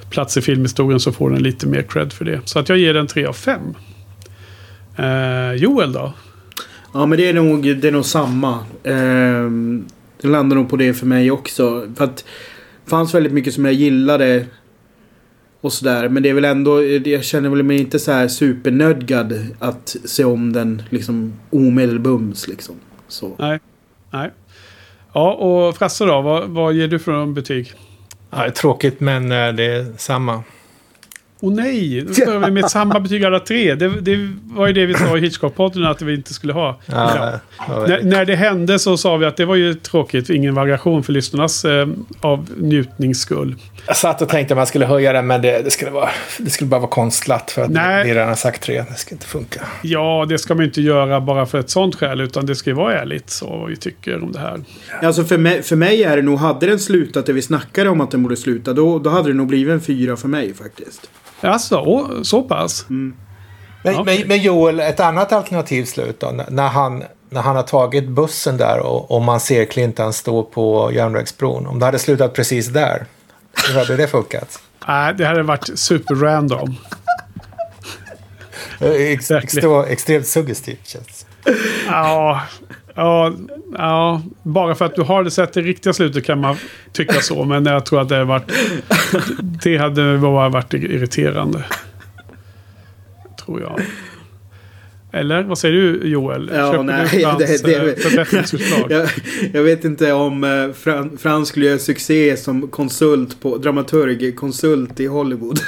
plats i filmhistorien så får den lite mer cred för det. Så att jag ger den 3 av 5. Uh, Joel då? Ja men det är nog, det är nog samma. Eh, det landar nog på det för mig också. För att det fanns väldigt mycket som jag gillade. Och sådär. Men det är väl ändå, jag känner väl mig inte så här supernödgad att se om den liksom omedelbums liksom. Så. Nej. Nej. Ja och Frasse då, vad, vad ger du för betyg? Ja, tråkigt men eh, det är samma. Åh oh, nej, nu börjar vi med samma betyg alla tre. Det, det, var ju det vi sa i Hitchcock-podden att vi inte skulle ha. Ja, ja. När, när, det hände så sa vi att det var ju tråkigt, ingen variation för lyssnarnas eh, avnjutningsskull. Jag satt och tänkte att man skulle höja den, men det, det, skulle, vara, det skulle bara vara konstlat. För att nej. vi redan har sagt tre, det ska inte funka. Ja, det ska man inte göra bara för ett sånt skäl, utan det ska ju vara ärligt så vad vi tycker om det här. Alltså för mig, för mig är det nog, hade den slutat det vi snackade om att den borde sluta, då, då hade det nog blivit en fyra för mig faktiskt. Alltså, så pass? Mm. Men, ja. men, men, Joel, ett annat alternativ slut då? När han, när han har tagit bussen där och, och man ser Clinton stå på järnvägsbron. Om det hade slutat precis där, hur hade det funkat? Nej, det hade varit superrandom. Ex, extra, extremt suggestivt känns Ja, ja, ja, bara för att du har sett det riktiga slutet kan man tycka så. Men jag tror att det, varit, det hade bara varit irriterande. Tror jag. Eller vad säger du Joel? Ja, Köper nej, du Frans det, det, förbättringsförslag? jag, jag, vet inte om eh, Fran, Frans skulle göra succé som konsult på dramaturg, konsult i Hollywood.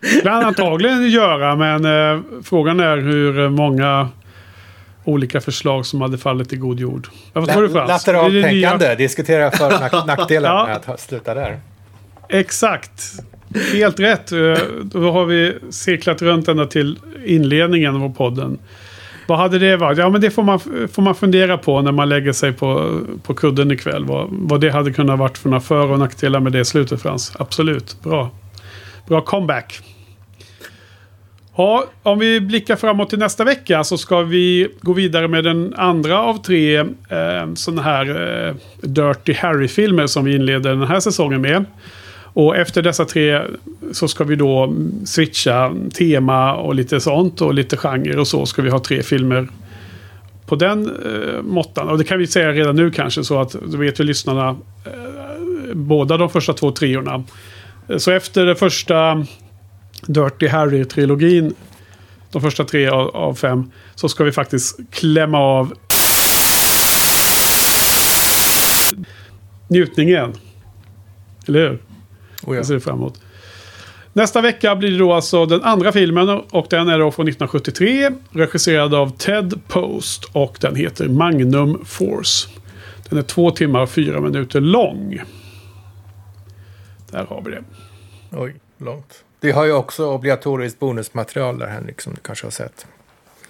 det kan han antagligen göra men eh, frågan är hur många olika förslag som hade fallit i god jord. Vad tror du Frans? Lateralt tänkande, nya... diskutera för nackdelar ja. med att sluta där. Exakt. Helt rätt. Eh, då har vi cirklat runt ända till inledningen av podden. Vad hade det varit? Ja, men det får man, får man fundera på när man lägger sig på, på kudden ikväll. Vad, vad det hade kunnat varit för några för och nackdelar med det slutet, Frans. Absolut. Bra. Bra comeback. Ja, om vi blickar framåt till nästa vecka så ska vi gå vidare med den andra av tre eh, sådana här eh, Dirty Harry-filmer som vi inleder den här säsongen med. Och efter dessa tre så ska vi då mm, switcha tema och lite sånt och lite genre och så ska vi ha tre filmer på den eh, måttan. Och det kan vi säga redan nu kanske så att då vet ju lyssnarna eh, båda de första två triorna. Så efter det första Dirty Harry-trilogin, de första tre av, av fem, så ska vi faktiskt klämma av njutningen. Eller hur? Oh ja. Jag ser fram emot. Nästa vecka blir det då alltså den andra filmen och den är då från 1973. Regisserad av Ted Post och den heter Magnum Force. Den är två timmar och fyra minuter lång. Där har vi det. Oj, långt. Det har ju också obligatoriskt bonusmaterial där Henrik, som du kanske har sett.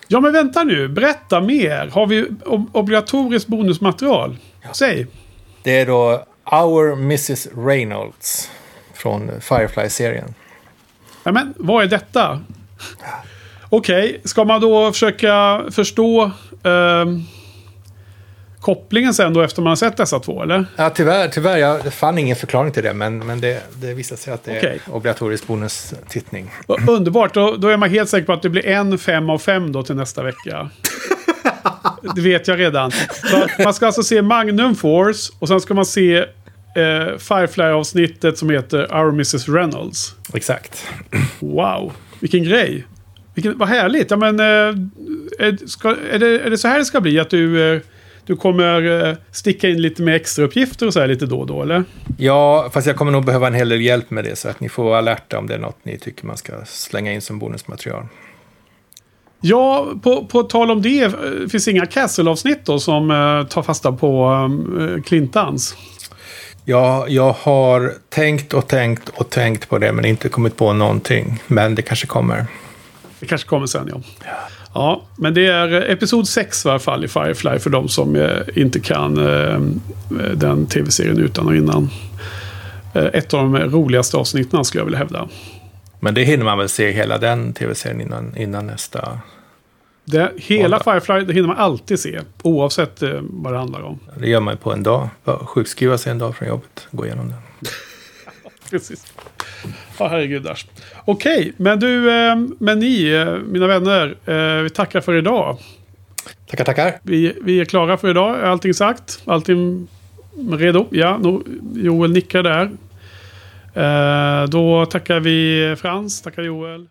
Ja men vänta nu, berätta mer. Har vi ob- obligatoriskt bonusmaterial? Säg. Det är då Our Mrs Reynolds från Firefly-serien. Ja, men vad är detta? Okej, ska man då försöka förstå ehm, kopplingen sen då efter man har sett dessa två eller? Ja, tyvärr, tyvärr jag fann ingen förklaring till det, men, men det, det visade sig att det Okej. är obligatorisk bonustittning. Underbart, då, då är man helt säker på att det blir en fem av fem då till nästa vecka. Det vet jag redan. Man ska alltså se Magnum Force och sen ska man se eh, Firefly-avsnittet som heter Our Mrs Reynolds. Exakt. Wow, vilken grej. Vilken, vad härligt. Ja, men, eh, är, ska, är, det, är det så här det ska bli? Att du, eh, du kommer eh, sticka in lite med extra uppgifter och så här lite då och då, eller? Ja, fast jag kommer nog behöva en hel del hjälp med det, så att ni får vara alerta om det är något ni tycker man ska slänga in som bonusmaterial. Ja, på, på tal om det. eh, Finns inga Castle-avsnitt då som eh, tar fasta på eh, Clintans? Ja, jag har tänkt och tänkt och tänkt på det, men inte kommit på någonting. Men det kanske kommer. Det kanske kommer sen, ja. Ja, men det är eh, episod 6 i alla fall i Firefly för de som eh, inte kan eh, den tv-serien utan och innan. Eh, ett av de roligaste avsnitten skulle jag vilja hävda. Men det hinner man väl se hela den tv-serien innan, innan nästa. Det, hela Måndag. Firefly det hinner man alltid se. Oavsett eh, vad det handlar om. Det gör man ju på en dag. Sjukskriva sig en dag från jobbet. Gå igenom den. Precis. Ja, herregudars. Okej, men du, eh, men ni, eh, mina vänner. Eh, vi tackar för idag. Tackar, tackar. Vi, vi är klara för idag. Är allting sagt? Allting redo? Ja, no, Joel nickar där. Då tackar vi Frans, tackar Joel.